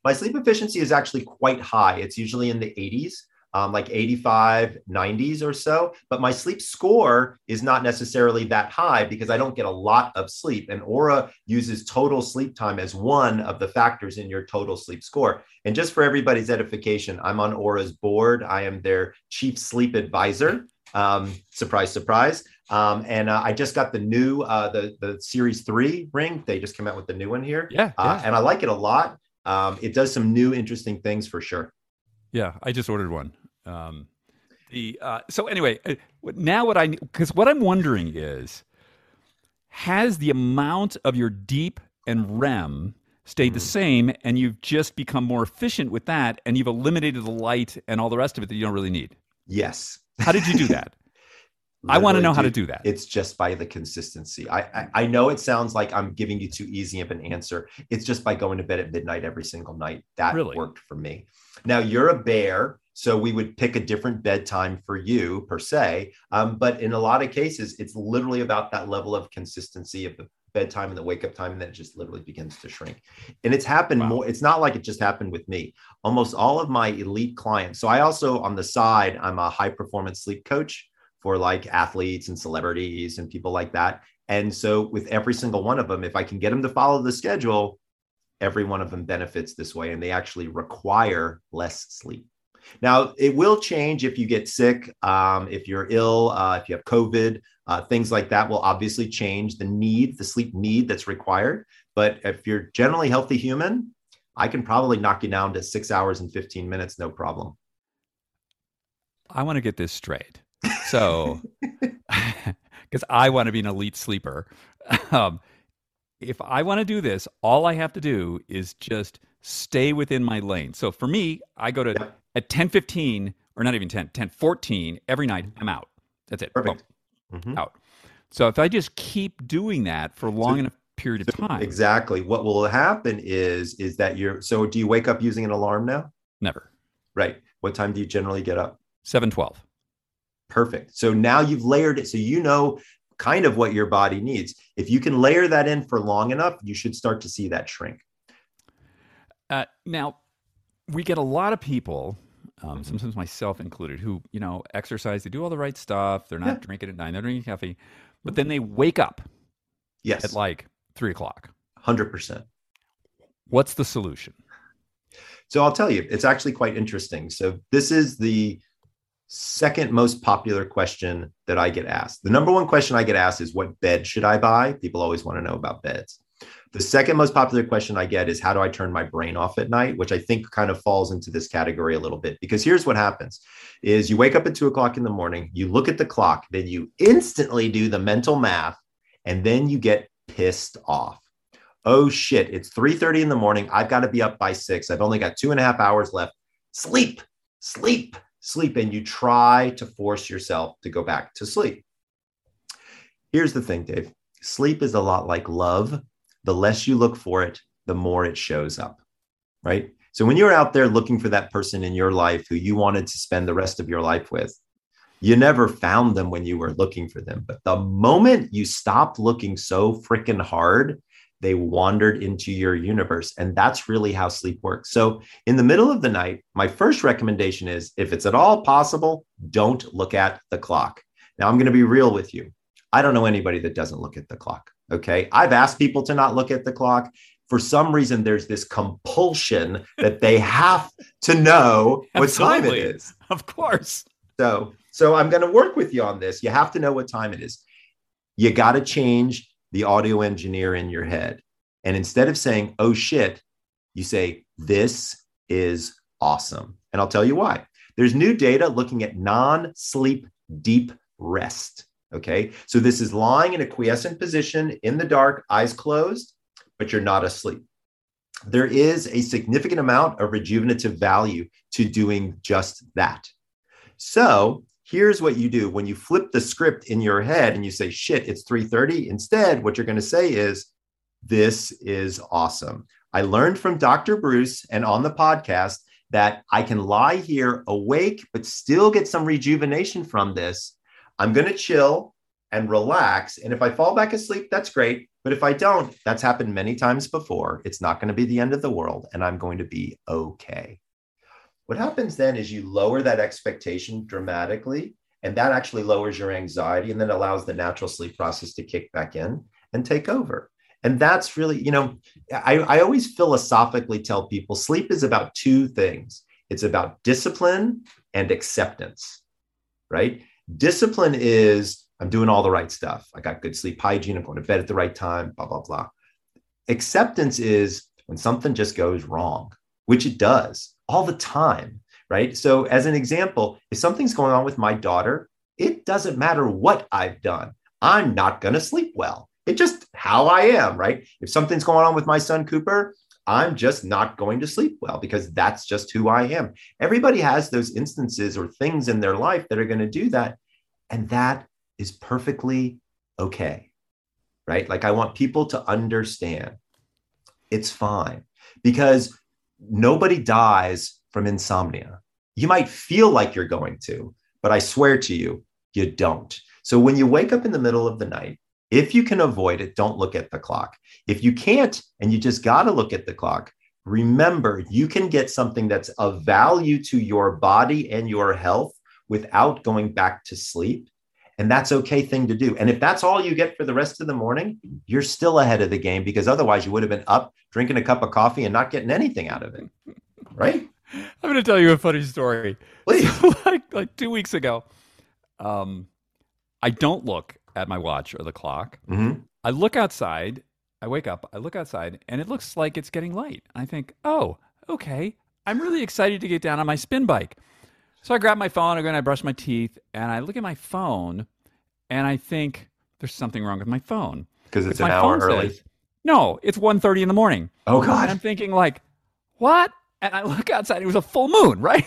my sleep efficiency is actually quite high. It's usually in the 80s, um, like 85, 90s or so. But my sleep score is not necessarily that high because I don't get a lot of sleep. And Oura uses total sleep time as one of the factors in your total sleep score. And just for everybody's edification, I'm on Oura's board. I am their chief sleep advisor. Um, surprise, surprise. Um, and uh, I just got the new uh, the the Series Three ring. They just came out with the new one here, Yeah. uh, and I like it a lot. Um, it does some new interesting things for sure. Yeah, I just ordered one. Um, the uh, so anyway, uh, now what I because what I'm wondering is, has the amount of your deep and REM stayed the Mhm. same, and you've just become more efficient with that, and you've eliminated the light and all the rest of it that you don't really need? Yes. How did you do that? I want to know how to do that. It's just by the consistency. I, I I know it sounds like I'm giving you too easy of an answer. It's just by going to bed at midnight every single night. That Really? worked for me. Now you're a bear, so we would pick a different bedtime for you per se. Um, but in a lot of cases, it's literally about that level of consistency of the bedtime and the wake up time, and then it just literally begins to shrink. And it's happened Wow. more. It's not like it just happened with me. Almost all of my elite clients. So I also on the side, I'm a high performance sleep coach for like athletes and celebrities and people like that. And so with every single one of them, if I can get them to follow the schedule, every one of them benefits this way and they actually require less sleep. Now, it will change if you get sick, um, if you're ill, uh, if you have COVID, uh, things like that will obviously change the need, the sleep need that's required. But if you're generally healthy human, I can probably knock you down to six hours and 15 minutes, no problem. I want to get this straight. So, because I want to be an elite sleeper, um, if I want to do this, all I have to do is just stay within my lane. So for me, I go to Yep. At 10 15, or not even 10, 10 14 every night, I'm out. That's it. Boom, Perfect. Mhm. out. So if I just keep doing that for a long So- enough period of time, Exactly. What will happen is is that you're so do you wake up using an alarm now? never. Right. What time do you generally get up? 7 12. Perfect. So now you've layered it so you know kind of what your body needs. If you can layer that in for long enough, you should start to see that shrink. Uh, now, we get a lot of people, um, Mm-hmm. sometimes myself included, who you know exercise. They do all the right stuff. They're not Yeah. drinking at nine. They're drinking coffee, but then they wake up Yes. at like three o'clock. 100%. What's the solution? So I'll tell you, it's actually quite interesting. So this is the second most popular question that I get asked. The number one question I get asked is what bed should I buy? People always want to know about beds. The second most popular question I get is how do I turn my brain off at night, which I think kind of falls into this category a little bit because here's what happens is you wake up at two o'clock in the morning, you look at the clock, then you instantly do the mental math, and then you get pissed off. Oh shit it's 3.30 in the morning i've got to be up by six i've only got two and a half hours left. Sleep sleep sleep and you try to force yourself to go back to sleep. Here's the thing dave sleep is a lot like love the less you look for it the more it shows up right so when you're out there looking for that person in your life who you wanted to spend the rest of your life with You never found them when you were looking for them. But the moment you stopped looking so freaking hard, they wandered into your universe. And that's really how sleep works. So, in the middle of the night, my first recommendation is if it's at all possible, don't look at the clock. Now, I'm going to be real with you. I don't know anybody that doesn't look at the clock. Okay. I've asked people to not look at the clock. For some reason, there's this compulsion that they have to know what time it is. Of course. So, so I'm going to work with you on this. You have to know what time it is. You got to change the audio engineer in your head. And instead of saying, oh shit, you say, this is awesome. And I'll tell you why. There's new data looking at non sleep deep rest. Okay. So this is lying in a quiescent position in the dark, eyes closed, but you're not asleep. There is a significant amount of rejuvenative value to doing just that. So here's what you do when you flip the script in your head and you say shit it's 3.30 instead what you're going to say is this is awesome i learned from dr Breus and on the podcast that i can lie here awake but still get some rejuvenation from this i'm going to chill and relax. And if i fall back asleep that's great. But if i don't that's happened many times before. It's not going to be the end of the world and i'm going to be okay. What happens then is you lower that expectation dramatically, and that actually lowers your anxiety and then allows the natural sleep process to kick back in and take over. And that's really, you know, I, I always philosophically tell people sleep is about two things. It's about discipline and acceptance, right? Discipline is I'm doing all the right stuff. I got good sleep hygiene. I'm going to bed at the right time, blah, blah, blah. Acceptance is when something just goes wrong, which it does all the time, right? So, as an example, if something's going on with my daughter, it doesn't matter what I've done. I'm not going to sleep well. It's just how I am, right? If something's going on with my son Cooper, I'm just not going to sleep well because that's just who I am. Everybody has those instances or things in their life that are going to do that. And that is perfectly okay, right? Like, I want people to understand it's fine because nobody dies from insomnia. You might feel like you're going to, but I swear to you, you don't. So when you wake up in the middle of the night, if you can avoid it, don't look at the clock. If you can't and you just got to look at the clock, remember you can get something that's of value to your body and your health without going back to sleep. And that's okay thing to do. And if that's all you get for the rest of the morning, you're still ahead of the game because otherwise you would have been up drinking a cup of coffee and not getting anything out of it. Right? I'm going to tell you a funny story. Like, like two weeks ago, um, I don't look at my watch or the clock. Mm-hmm. I look outside. I wake up. I look outside, and it looks like it's getting light. I think, oh, okay. I'm really excited to get down on my spin bike. So I grab my phone, I go and I brush my teeth, and I look at my phone, and I think there's something wrong with my phone because it's, an hour early. Says, no, it's 1.30 in the morning. Oh God! And I'm thinking like, what? And I look outside, it was a full moon, right?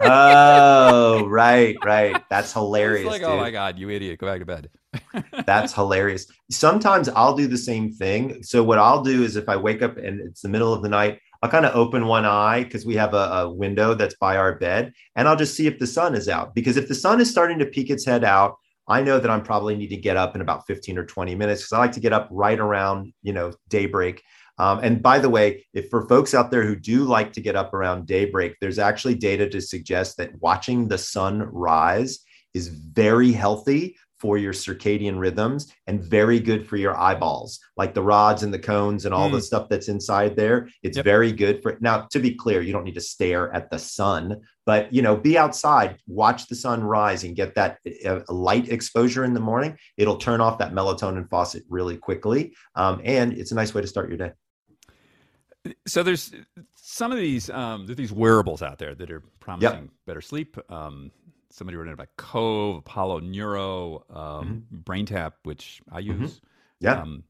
oh, right, right. That's hilarious. like, dude. oh my God, you idiot, go back to bed. That's hilarious. Sometimes I'll do the same thing. So what I'll do is if I wake up and it's the middle of the night, I'll kind of open one eye because we have a, a, window that's by our bed, and I'll just see if the sun is out. Because if the sun is starting to peek its head out, I know that I'm probably need to get up in about 15 or 20 minutes because I like to get up right around, you know, daybreak. Um, and by the way, if for folks out there who do like to get up around daybreak, there's actually data to suggest that watching the sun rise is very healthy for your circadian rhythms and very good for your eyeballs, like the rods and the cones and all mm. the stuff that's inside there. It's yep. very good for now. To be clear, you don't need to stare at the sun, but you know, be outside, watch the sun rise, and get that uh, light exposure in the morning. It'll turn off that melatonin faucet really quickly, um, and it's a nice way to start your day. So there's some of these um, there's these wearables out there that are promising yep. better sleep. Um, somebody wrote in about Cove, Apollo Neuro, um, mm-hmm. BrainTap, which I mm-hmm. use. Mm-hmm. Yeah. Um,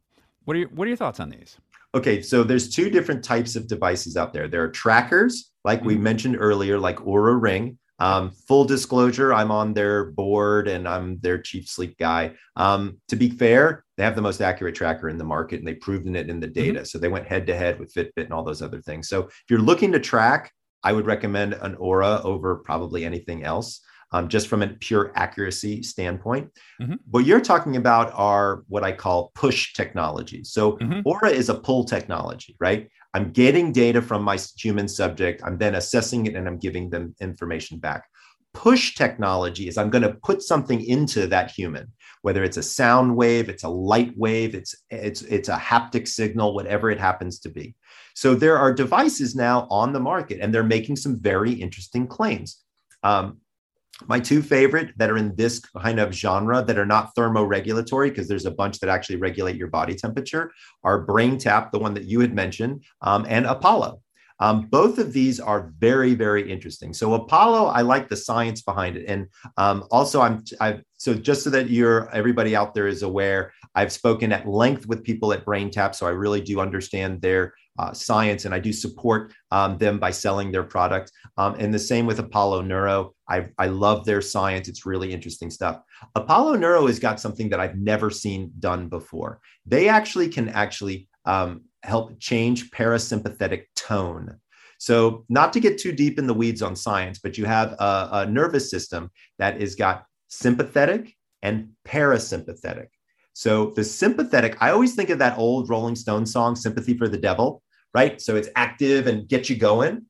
what are your What are your thoughts on these? Okay, so there's two different types of devices out there. There are trackers, like mm-hmm. we mentioned earlier, like Oura Ring. Um, full disclosure, I'm on their board and I'm their chief sleep guy. Um, to be fair, they have the most accurate tracker in the market and they've proven it in the data. Mm-hmm. So they went head to head with Fitbit and all those other things. So if you're looking to track, I would recommend an Oura over probably anything else. Um, just from a pure accuracy standpoint. Mm-hmm. What you're talking about are what I call push technologies. So mm-hmm. Oura is a pull technology, right? I'm getting data from my human subject. I'm then assessing it and I'm giving them information back. Push technology is I'm going to put something into that human, whether it's a sound wave, it's a light wave, it's it's it's a haptic signal, whatever it happens to be. So there are devices now on the market, and they're making some very interesting claims. Um, my two favorite that are in this kind of genre that are not thermoregulatory because there's a bunch that actually regulate your body temperature are BrainTap the one that you had mentioned um, and apollo um, both of these are very very interesting so apollo i like the science behind it and um, also i'm i so just so that you're everybody out there is aware i've spoken at length with people at BrainTap so i really do understand their uh, science, and I do support um, them by selling their product. Um, and the same with Apollo Neuro. I, I love their science. It's really interesting stuff. Apollo Neuro has got something that I've never seen done before. They actually can actually um, help change parasympathetic tone. So, not to get too deep in the weeds on science, but you have a, a nervous system that is got sympathetic and parasympathetic. So the sympathetic, I always think of that old Rolling Stone song, Sympathy for the Devil, right? So it's active and get you going.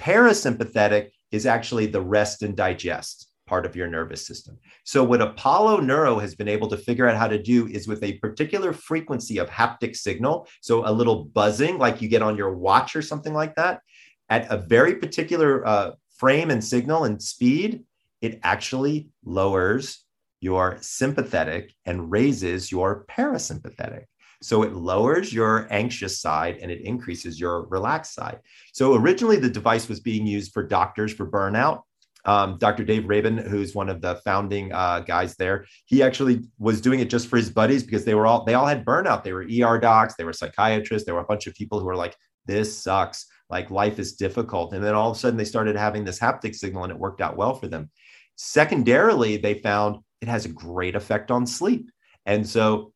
Parasympathetic is actually the rest and digest part of your nervous system. So what Apollo Neuro has been able to figure out how to do is with a particular frequency of haptic signal, so a little buzzing like you get on your watch or something like that, at a very particular uh, frame and signal and speed, it actually lowers your sympathetic and raises your parasympathetic. So it lowers your anxious side and it increases your relaxed side. So originally, the device was being used for doctors for burnout. Um, Dr. Dave Rabin, who's one of the founding uh, guys there, he actually was doing it just for his buddies because they were all they all had burnout. They were ER docs, they were psychiatrists, there were a bunch of people who were like, "This sucks, like life is difficult," and then all of a sudden they started having this haptic signal, and it worked out well for them. Secondarily, they found it has a great effect on sleep. And so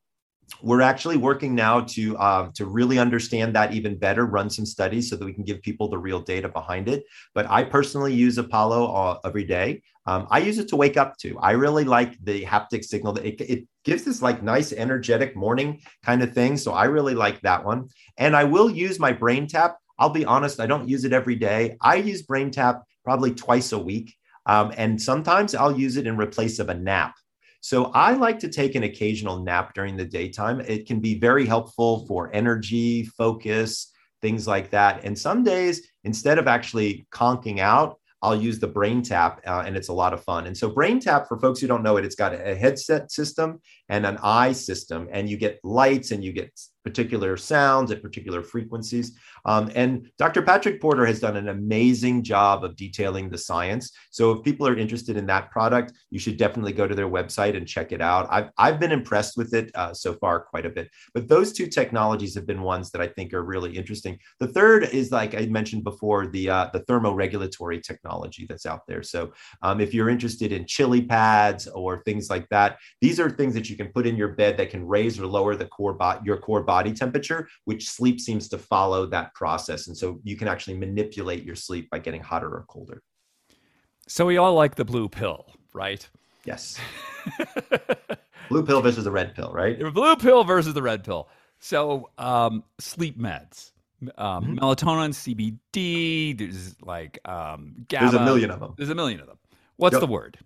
we're actually working now to um, to really understand that even better run some studies so that we can give people the real data behind it. But i personally use apollo uh, every day. Um, i use it to wake up to. I really like the haptic signal. That it, it gives this like nice energetic morning kind of thing so i really like that one. And i will use my BrainTap i'll be honest i don't use it every day. I use BrainTap probably twice a week. Um, and sometimes I'll use it in replace of a nap. So I like to take an occasional nap during the daytime. It can be very helpful for energy, focus, things like that. And some days, instead of actually conking out, I'll use the BrainTap, uh, and it's a lot of fun. And so, BrainTap, for folks who don't know it, it's got a headset system and an eye system, and you get lights and you get particular sounds at particular frequencies. Um, and Dr. Patrick Porter has done an amazing job of detailing the science. So if people are interested in that product, you should definitely go to their website and check it out. I've, I've been impressed with it uh, so far quite a bit. But those two technologies have been ones that I think are really interesting. The third is, like I mentioned before, the, uh, the thermoregulatory technology that's out there. So um, if you're interested in chili pads or things like that, these are things that you can put in your bed that can raise or lower the core bo- your core body temperature, which sleep seems to follow that process. And so you can actually manipulate your sleep by getting hotter or colder. So we all like the blue pill, right? Yes. blue pill versus the red pill, right? Blue pill versus the red pill. So um, sleep meds. Um, mm-hmm. Melatonin, CBD. There's like um, GABA. There's a million of them. There's a million of them. What's yep. the word?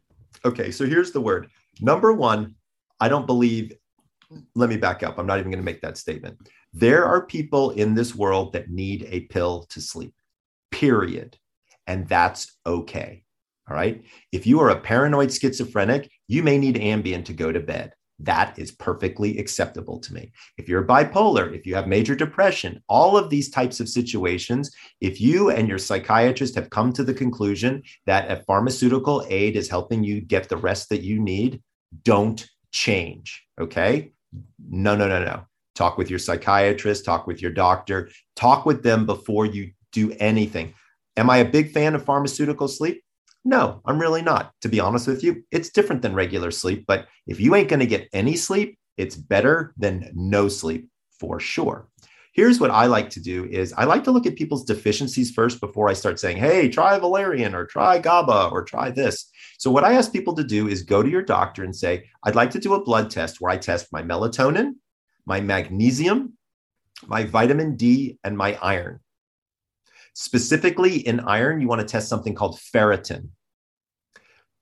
Okay, so here's the word. Number one, I don't believe, let me back up. I'm not even going to make that statement. There are people in this world that need a pill to sleep, period. And that's okay. All right. If you are a paranoid schizophrenic, you may need Ambien to go to bed. That is perfectly acceptable to me. If you're bipolar, if you have major depression, all of these types of situations, if you and your psychiatrist have come to the conclusion that a pharmaceutical aid is helping you get the rest that you need, don't change. Okay. No, no, no, no. Talk with your psychiatrist, talk with your doctor, talk with them before you do anything. Am I a big fan of pharmaceutical sleep? No, I'm really not. To be honest with you, it's different than regular sleep. But if you ain't going to get any sleep, it's better than no sleep for sure. Here's what I like to do is I like to look at people's deficiencies first before I start saying, hey, try valerian or try GABA or try this. So what I ask people to do is go to your doctor and say, I'd like to do a blood test where I test my melatonin, my magnesium, my vitamin D, and my iron. Specifically in iron, you want to test something called ferritin.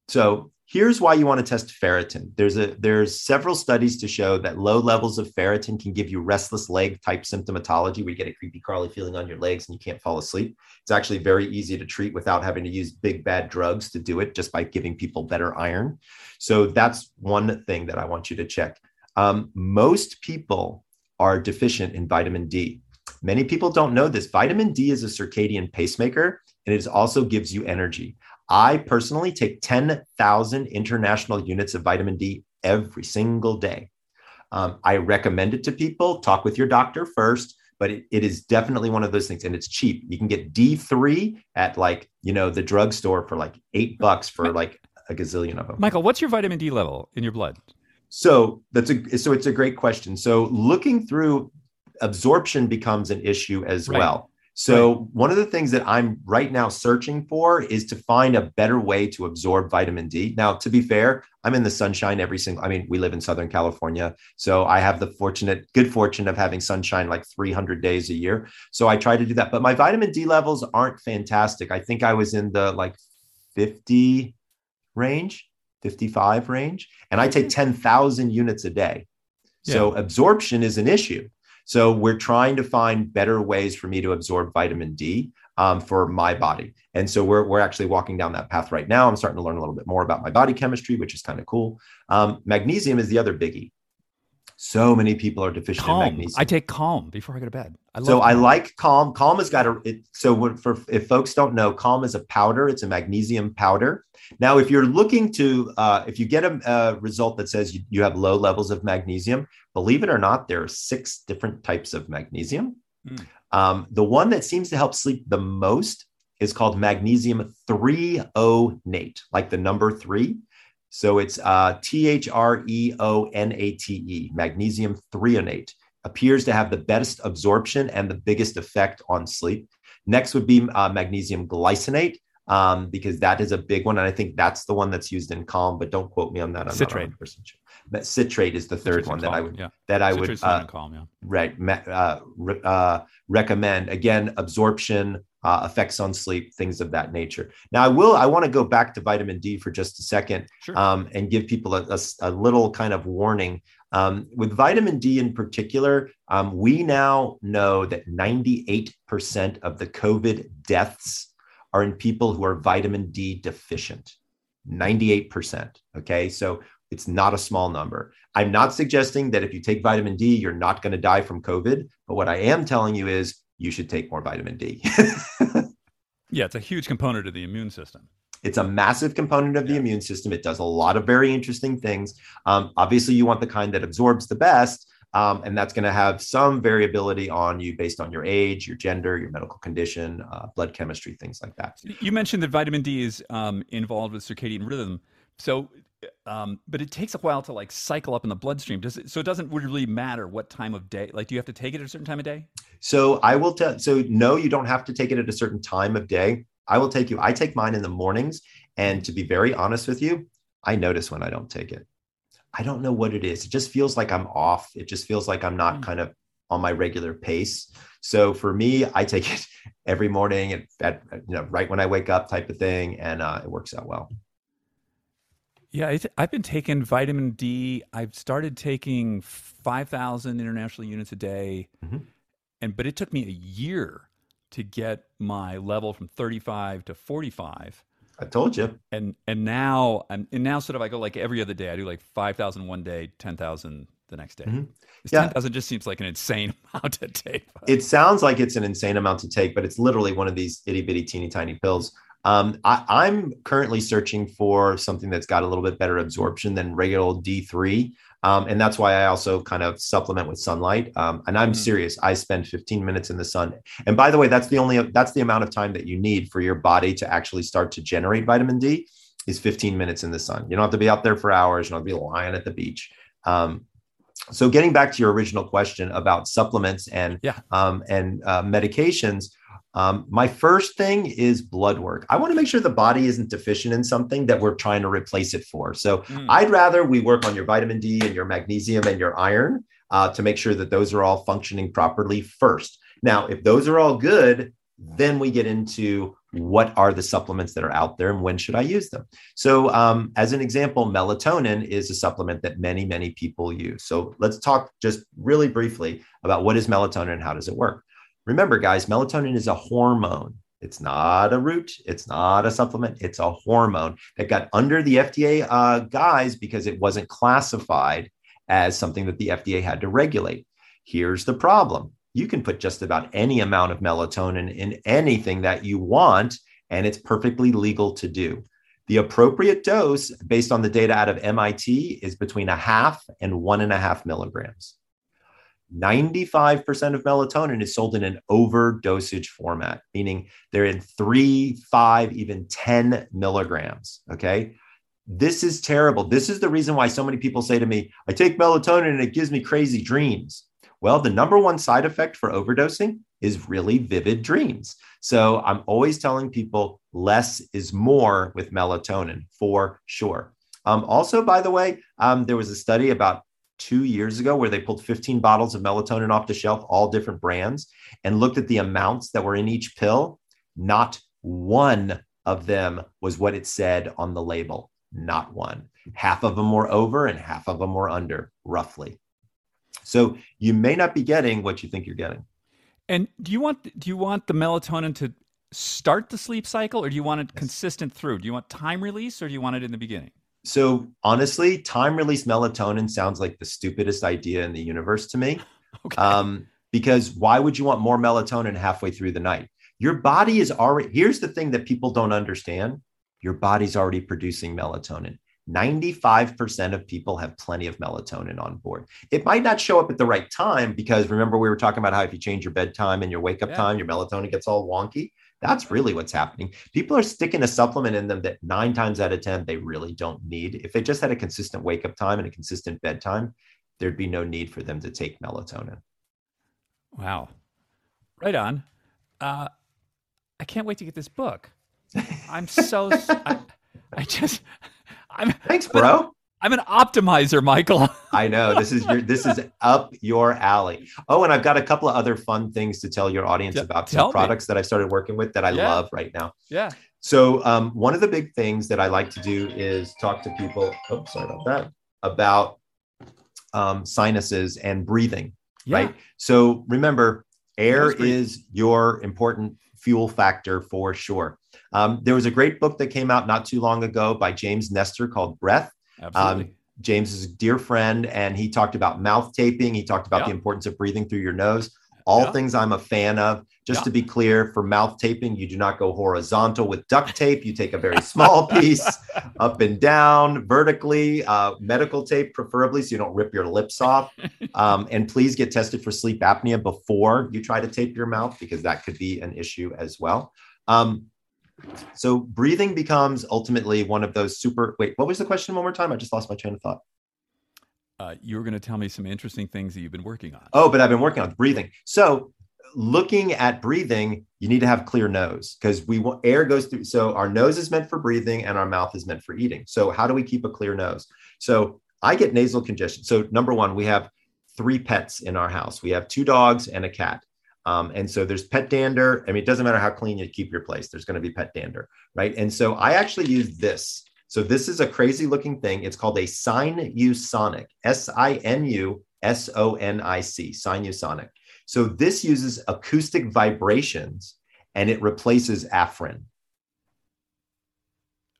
So Here's why you want to test ferritin. There's a there's several studies to show that low levels of ferritin can give you restless leg type symptomatology where you get a creepy crawly feeling on your legs and you can't fall asleep. It's actually very easy to treat without having to use big bad drugs to do it just by giving people better iron. So that's one thing that I want you to check. Um, most people are deficient in vitamin D. Many people don't know this. Vitamin D is a circadian pacemaker and it also gives you energy. I personally take 10,000 international units of vitamin D every single day. Um, I recommend it to people. Talk with your doctor first, but it, it is definitely one of those things, and it's cheap. You can get D3 at like you know the drugstore for like eight bucks for like a gazillion of them. Michael, what's your vitamin D level in your blood? So that's a so it's a great question. So looking through absorption becomes an issue as right. well. So, right. one of the things that I'm right now searching for is to find a better way to absorb vitamin D. Now, to be fair, I'm in the sunshine every single I mean, we live in Southern California, so I have the fortunate good fortune of having sunshine like 300 days a year. So, I try to do that, but my vitamin D levels aren't fantastic. I think I was in the like 50 range, 55 range, and I take hmm. 10,000 units a day. So, absorption is an issue. So we're trying to find better ways for me to absorb vitamin D um, for my body. And so we're, we're actually walking down that path right now. I'm starting to learn a little bit more about my body chemistry, which is kind of cool. Um, magnesium is the other biggie. So many people are deficient calm. in magnesium. I take calm before I go to bed. I so. I like calm. Calm has got a. It, so for if folks don't know, calm is a powder. It's a magnesium powder. Now, if you're looking to, uh, if you get a, a result that says you, you, have low levels of magnesium, believe it or not, there are six different types of magnesium. Mm. Um, the one that seems to help sleep the most is called magnesium threonate, like the number three. So it's uh, T H R E O N A T E, magnesium threonate, appears to have the best absorption and the biggest effect on sleep. Next would be uh, magnesium glycinate, um, because that is a big one. And I think that's the one that's used in Calm, but don't quote me on that. I'm citrate. not 100% sure. But citrate is the third one that calm, I would, yeah. that I would, uh, calm, yeah. right, uh, uh, recommend. Again, absorption, uh, effects on sleep, things of that nature. Now, I will. I want to go back to vitamin D for just a second sure. um, and give people a, a, a, little kind of warning. Um, with vitamin D in particular, um, we now know that 98% of the COVID deaths are in people who are vitamin D deficient. 98%. Okay. So it's not a small number. I'm not suggesting that if you take vitamin D, you're not going to die from COVID. But what I am telling you is you should take more vitamin D. yeah, it's a huge component of the immune system. It's a massive component of the immune system. It does a lot of very interesting things. Um, obviously, you want the kind that absorbs the best. Um, and that's going to have some variability on you based on your age, your gender, your medical condition, uh, blood chemistry, things like that. You mentioned that vitamin D is um, involved with circadian rhythm. So um, but it takes a while to like cycle up in the bloodstream. Does it, so it doesn't really matter what time of day. Like, do you have to take it at a certain time of day? So I will tell. So no, you don't have to take it at a certain time of day. I will take you. I take mine in the mornings, and to be very honest with you, I notice when I don't take it. I don't know what it is. It just feels like I'm off. It just feels like I'm not mm. kind of on my regular pace. So for me, I take it every morning at, at you know right when I wake up, type of thing, and uh, it works out well. Yeah, I've been taking vitamin D. I've started taking 5,000 international units a day. Mm-hmm. And but it took me a year to get my level from 35 to 45. I told you. And and now I'm and now sort of I go like every other day. I do like 5,000 one day, 10,000 the next day. Mm-hmm. Yeah. 10,000 just seems like an insane amount to take. It sounds like it's an insane amount to take, but it's literally one of these itty bitty teeny tiny pills. Um, I, am currently searching for something that's got a little bit better absorption than regular D3. Um, and that's why I also kind of supplement with sunlight. Um, and I'm mm-hmm. serious. I spend 15 minutes in the sun. And by the way, that's the only that's the amount of time that you need for your body to actually start to generate vitamin D is 15 minutes in the sun. You don't have to be out there for hours. You don't have to be lying at the beach. Um, so getting back to your original question about supplements and Yeah. um, and uh, medications um, my first thing is blood work i want to make sure the body isn't deficient in something that we're trying to replace it for so Mm. i'd rather we work on your vitamin d and your magnesium and your iron uh, to make sure that those are all functioning properly first now if those are all good then we get into what are the supplements that are out there and when should i use them so, um, as an example, melatonin is a supplement that many, many people use. So, let's talk just really briefly about what is melatonin and how does it work. Remember, guys, melatonin is a hormone. It's not a root. It's not a supplement. It's a hormone that got under the FDA uh, because it wasn't classified as something that the FDA had to regulate. Here's the problem you can put just about any amount of melatonin in anything that you want, and it's perfectly legal to do. The appropriate dose, based on the data out of MIT, is between a half and one and a half milligrams. 95% of melatonin is sold in an overdosage format, meaning they're in three, five, even 10 milligrams. Okay. This is terrible. This is the reason why so many people say to me, I take melatonin and it gives me crazy dreams. Well, the number one side effect for overdosing is really vivid dreams. So I'm always telling people less is more with melatonin for sure. Um, also, by the way, um, there was a study about two years ago where they pulled 15 bottles of melatonin off the shelf, all different brands, and looked at the amounts that were in each pill. Not one of them was what it said on the label. Not one. Half of them were over and half of them were under, roughly. So you may not be getting what you think you're getting. And do you want do you want the melatonin to start the sleep cycle, or do you want it consistent through? Do you want time release, or do you want it in the beginning? So honestly, time release melatonin sounds like the stupidest idea in the universe to me. Okay. Um, because why would you want more melatonin halfway through the night? Your body is already, here's the thing that people don't understand your body's already producing melatonin. 95% of people have plenty of melatonin on board. It might not show up at the right time because remember, we were talking about how if you change your bedtime and your wake up Yeah. time, your melatonin gets all wonky. That's really what's happening. People are sticking a supplement in them that nine times out of 10 they really don't need. If they just had a consistent wake up time and a consistent bedtime, there'd be no need for them to take melatonin. Wow. Right on. Uh, I can't wait to get this book. I'm so. I, I just. I'm. Thanks, bro. I'm an optimizer, Michael. I know this is your this is up your alley. Oh, and I've got a couple of other fun things to tell your audience Yeah, about some me. products that I started working with that I Yeah. love right now. yeah. So um, one of the big things that I like to do is talk to people. Oh, sorry about that. About um, sinuses and breathing. Yeah. Right. So remember, air is your important fuel factor for sure. Um, there was a great book that came out not too long ago by James Nestor called Breath. Absolutely. James is a dear friend, and he talked about mouth taping. He talked about Yeah. the importance of breathing through your nose. All Yeah. things I'm a fan of. Just Yeah. to be clear, for mouth taping, you do not go horizontal with duct tape. You take a very small piece up and down, vertically, uh, medical tape, preferably, so you don't rip your lips off. Um, and please get tested for sleep apnea before you try to tape your mouth, because that could be an issue as well. Um, so breathing becomes ultimately one of those super. Wait, what was the question one more time? I just lost my train of thought. uh, you were going to tell me some interesting things that you've been working on. Oh, but I've been working on breathing. So, looking at breathing, you need to have clear nose because we want air goes through. So, our nose is meant for breathing and our mouth is meant for eating. So, how do we keep a clear nose? So, I get nasal congestion. So, number one, we have three pets in our house. We have two dogs and a cat. Um, and so there's pet dander. I mean, it doesn't matter how clean you keep your place, there's going to be pet dander, right? And so I actually use this. So this is a crazy looking thing. It's called a sign you sonic, Sinusonic, S I N U S O N I C, Sinusonic. So this uses acoustic vibrations and it replaces Afrin,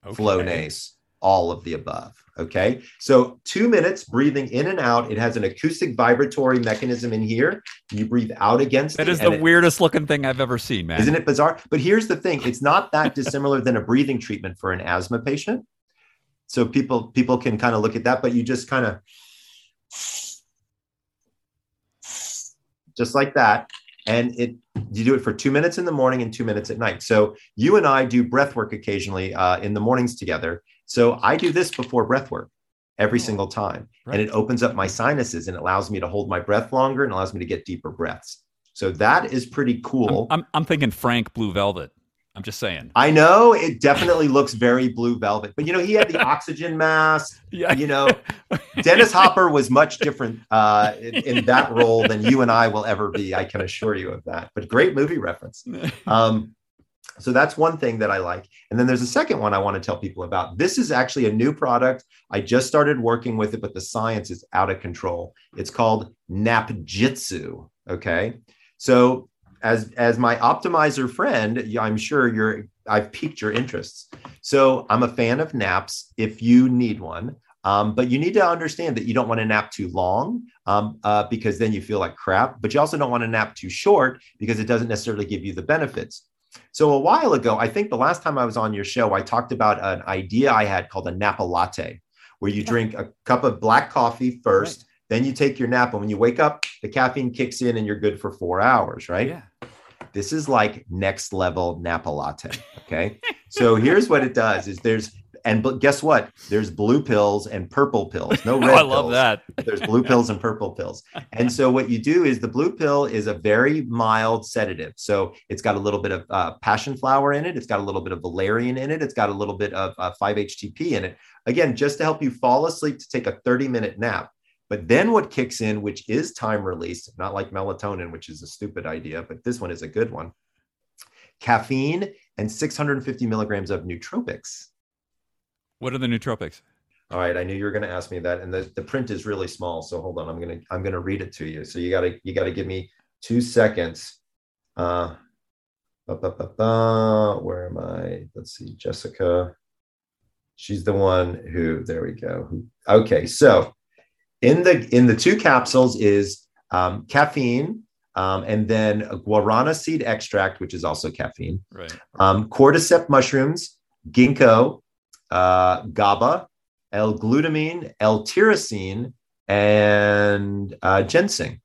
Okay. Flonase, all of the above. Okay. So two minutes breathing in and out. It has an acoustic vibratory mechanism in here. You breathe out against That is the it- weirdest looking thing I've ever seen, man. Isn't it bizarre? But here's the thing: it's not that dissimilar than a breathing treatment for an asthma patient. So people people can kind of look at that, but you just kind of just like that, and it you do it for two minutes in the morning and two minutes at night. So you and I do breath work occasionally uh, in the mornings together. So I do this before breath work. every Oh. single time. Right. And it opens up my sinuses and allows me to hold my breath longer and allows me to get deeper breaths. So that is pretty cool. I'm, I'm I'm thinking Frank Blue Velvet. I'm just saying. I know it definitely looks very blue velvet, but you know, he had the oxygen mask. Yeah. You know, Dennis Hopper was much different uh, in, in that role than you and I will ever be. I can assure you of that. But great movie reference. Um, so that's one thing that I like. And then there's a second one I want to tell people about. This is actually a new product. I just started working with it, but the science is out of control. It's called Napjitsu. Okay. So as as my optimizer friend, I'm sure you're I've piqued your interests. So I'm a fan of naps if you need one. Um, but you need to understand that you don't want to nap too long um, uh, because then you feel like crap. But you also don't want to nap too short because it doesn't necessarily give you the benefits. So a while ago, I think the last time I was on your show, I talked about an idea I had called a Napa latte, where you drink a cup of black coffee first, then you take your nap, and when you wake up, the caffeine kicks in, and you're good for four hours, right? Yeah. This is like next level Napa latte. Okay. so here's what it does: is there's and but guess what? There's blue pills and purple pills. No Oh, red. I love pills that. there's blue pills and purple pills. And so what you do is the blue pill is a very mild sedative. So it's got a little bit of uh, passion flower in it. It's got a little bit of valerian in it. It's got a little bit of uh, 5-HTP in it. Again, just to help you fall asleep to take a 30 minute nap. But then what kicks in, which is time released, not like melatonin, which is a stupid idea, but this one is a good one. Caffeine and 650 milligrams of nootropics. What are the nootropics? All right, I knew you were going to ask me that, and the, the print is really small. So hold on, I'm gonna I'm gonna read it to you. So you gotta you gotta give me two seconds. Uh, ba, ba, ba, where am I? Let's see, Jessica. She's the one who. There we go. Okay, so in the in the two capsules is um, caffeine, um, and then a guarana seed extract, which is also caffeine Right. um, cordyceps mushrooms, ginkgo, uh, GABA, L-glutamine, L-tyrosine, and uh, ginseng.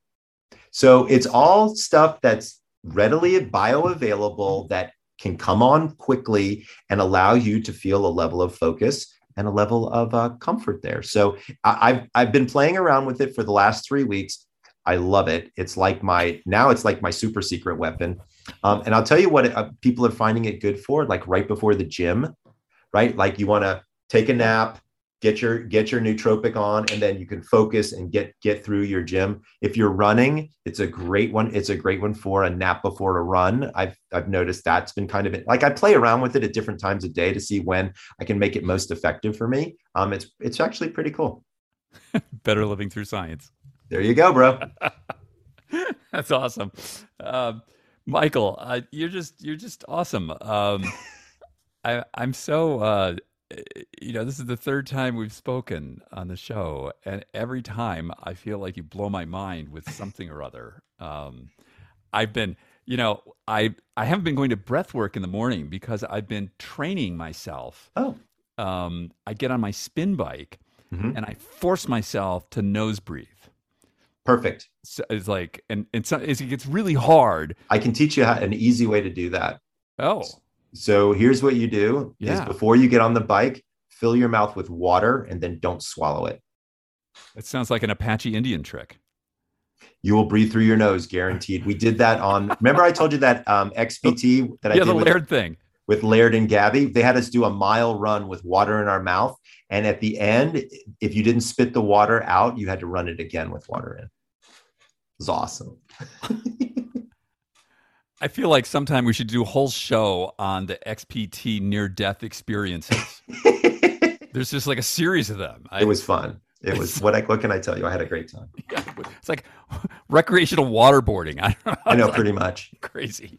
So it's all stuff that's readily bioavailable that can come on quickly and allow you to feel a level of focus and a level of uh, comfort there. So I, I've I've been playing around with it for the last three weeks. I love it. It's like my now it's like my super secret weapon. Um, and I'll tell you what it, uh, people are finding it good for, like right before the gym, right? Like you want to take a nap, get your get your nootropic on, and then you can focus and get get through your gym. If you're running, it's a great one. It's a great one for a nap before a run. I've I've noticed that's been kind of like I play around with it at different times of day to see when I can make it most effective for me. Um, it's it's actually pretty cool. Better living through science. There you go, bro. That's awesome, um, Michael. Uh, you're just you're just awesome. Um, I I'm so uh, you know this is the third time we've spoken on the show, and every time I feel like you blow my mind with something or other. Um, I've been you know I I haven't been going to breath work in the morning because I've been training myself. Oh, Um, I get on my spin bike Mhm. and I force myself to nose breathe. perfect. So it's like, and and so it gets really hard. I can teach you how, an easy way to do that. Oh, So here's what you do: is before you get on the bike, fill your mouth with water and then don't swallow it. it sounds like an Apache Indian trick. You will breathe through your nose, guaranteed. We did that on. Remember, I told you that um, XPT that I yeah, did the with, layered thing. with Laird and Gabby. They had us do a mile run with water in our mouth, and at the end, if you didn't spit the water out, you had to run it again with water in. It was awesome. I feel like sometime we should do a whole show on the XPT near death experiences. There's just like a series of them. I, was fun. It was what I what can I tell you? I had a great time. it's like recreational waterboarding. I don't know. I know like pretty much. crazy.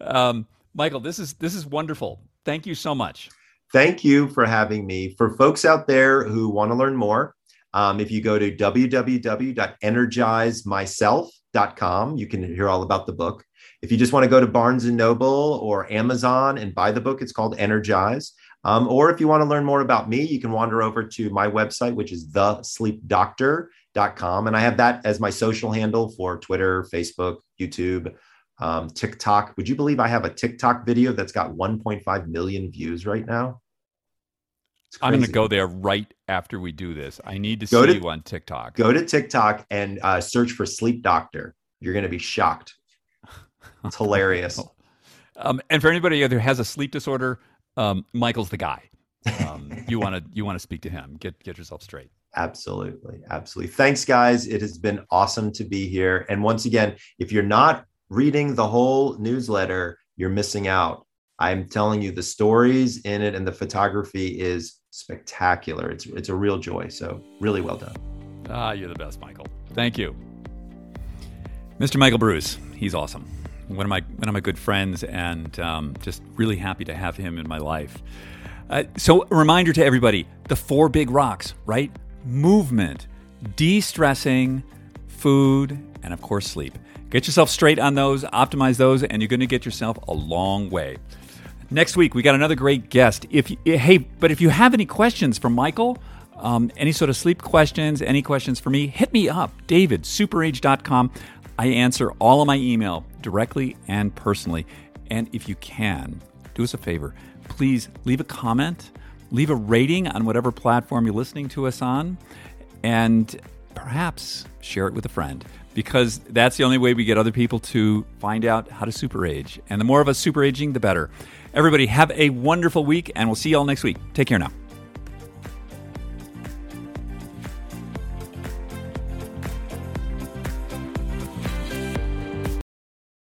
Um, Michael, this is this is wonderful. Thank you so much. Thank you for having me. For folks out there who want to learn more, um, if you go to www.energizemyself.com, you can hear all about the book. If you just want to go to Barnes and Noble or Amazon and buy the book, it's called Energize. Um, or if you want to learn more about me, you can wander over to my website, which is thesleepdoctor.com. And I have that as my social handle for Twitter, Facebook, YouTube, um, TikTok. Would you believe I have a TikTok video that's got 1.5 million views right now? I'm going to go there right after we do this. I need to go see to, you on TikTok. Go to TikTok and uh, search for Sleep Doctor. You're going to be shocked. It's hilarious. um, and for anybody who has a sleep disorder, um, Michael's the guy. Um, you want to you want to speak to him. Get get yourself straight. Absolutely, absolutely. Thanks, guys. It has been awesome to be here. And once again, if you're not reading the whole newsletter, you're missing out. I'm telling you, the stories in it and the photography is spectacular. It's it's a real joy. So really well done. Ah, you're the best, Michael. Thank you, Mr. Michael Breus. He's awesome. One of my one of my good friends, and um, just really happy to have him in my life. Uh, so, a reminder to everybody: the four big rocks, right? Movement, de-stressing, food, and of course, sleep. Get yourself straight on those, optimize those, and you're going to get yourself a long way. Next week, we got another great guest. If you, hey, but if you have any questions for Michael, um, any sort of sleep questions, any questions for me, hit me up, David, superage.com. I answer all of my email directly and personally. And if you can, do us a favor, please leave a comment, leave a rating on whatever platform you're listening to us on, and perhaps share it with a friend because that's the only way we get other people to find out how to super age. And the more of us super aging, the better. Everybody, have a wonderful week, and we'll see you all next week. Take care now.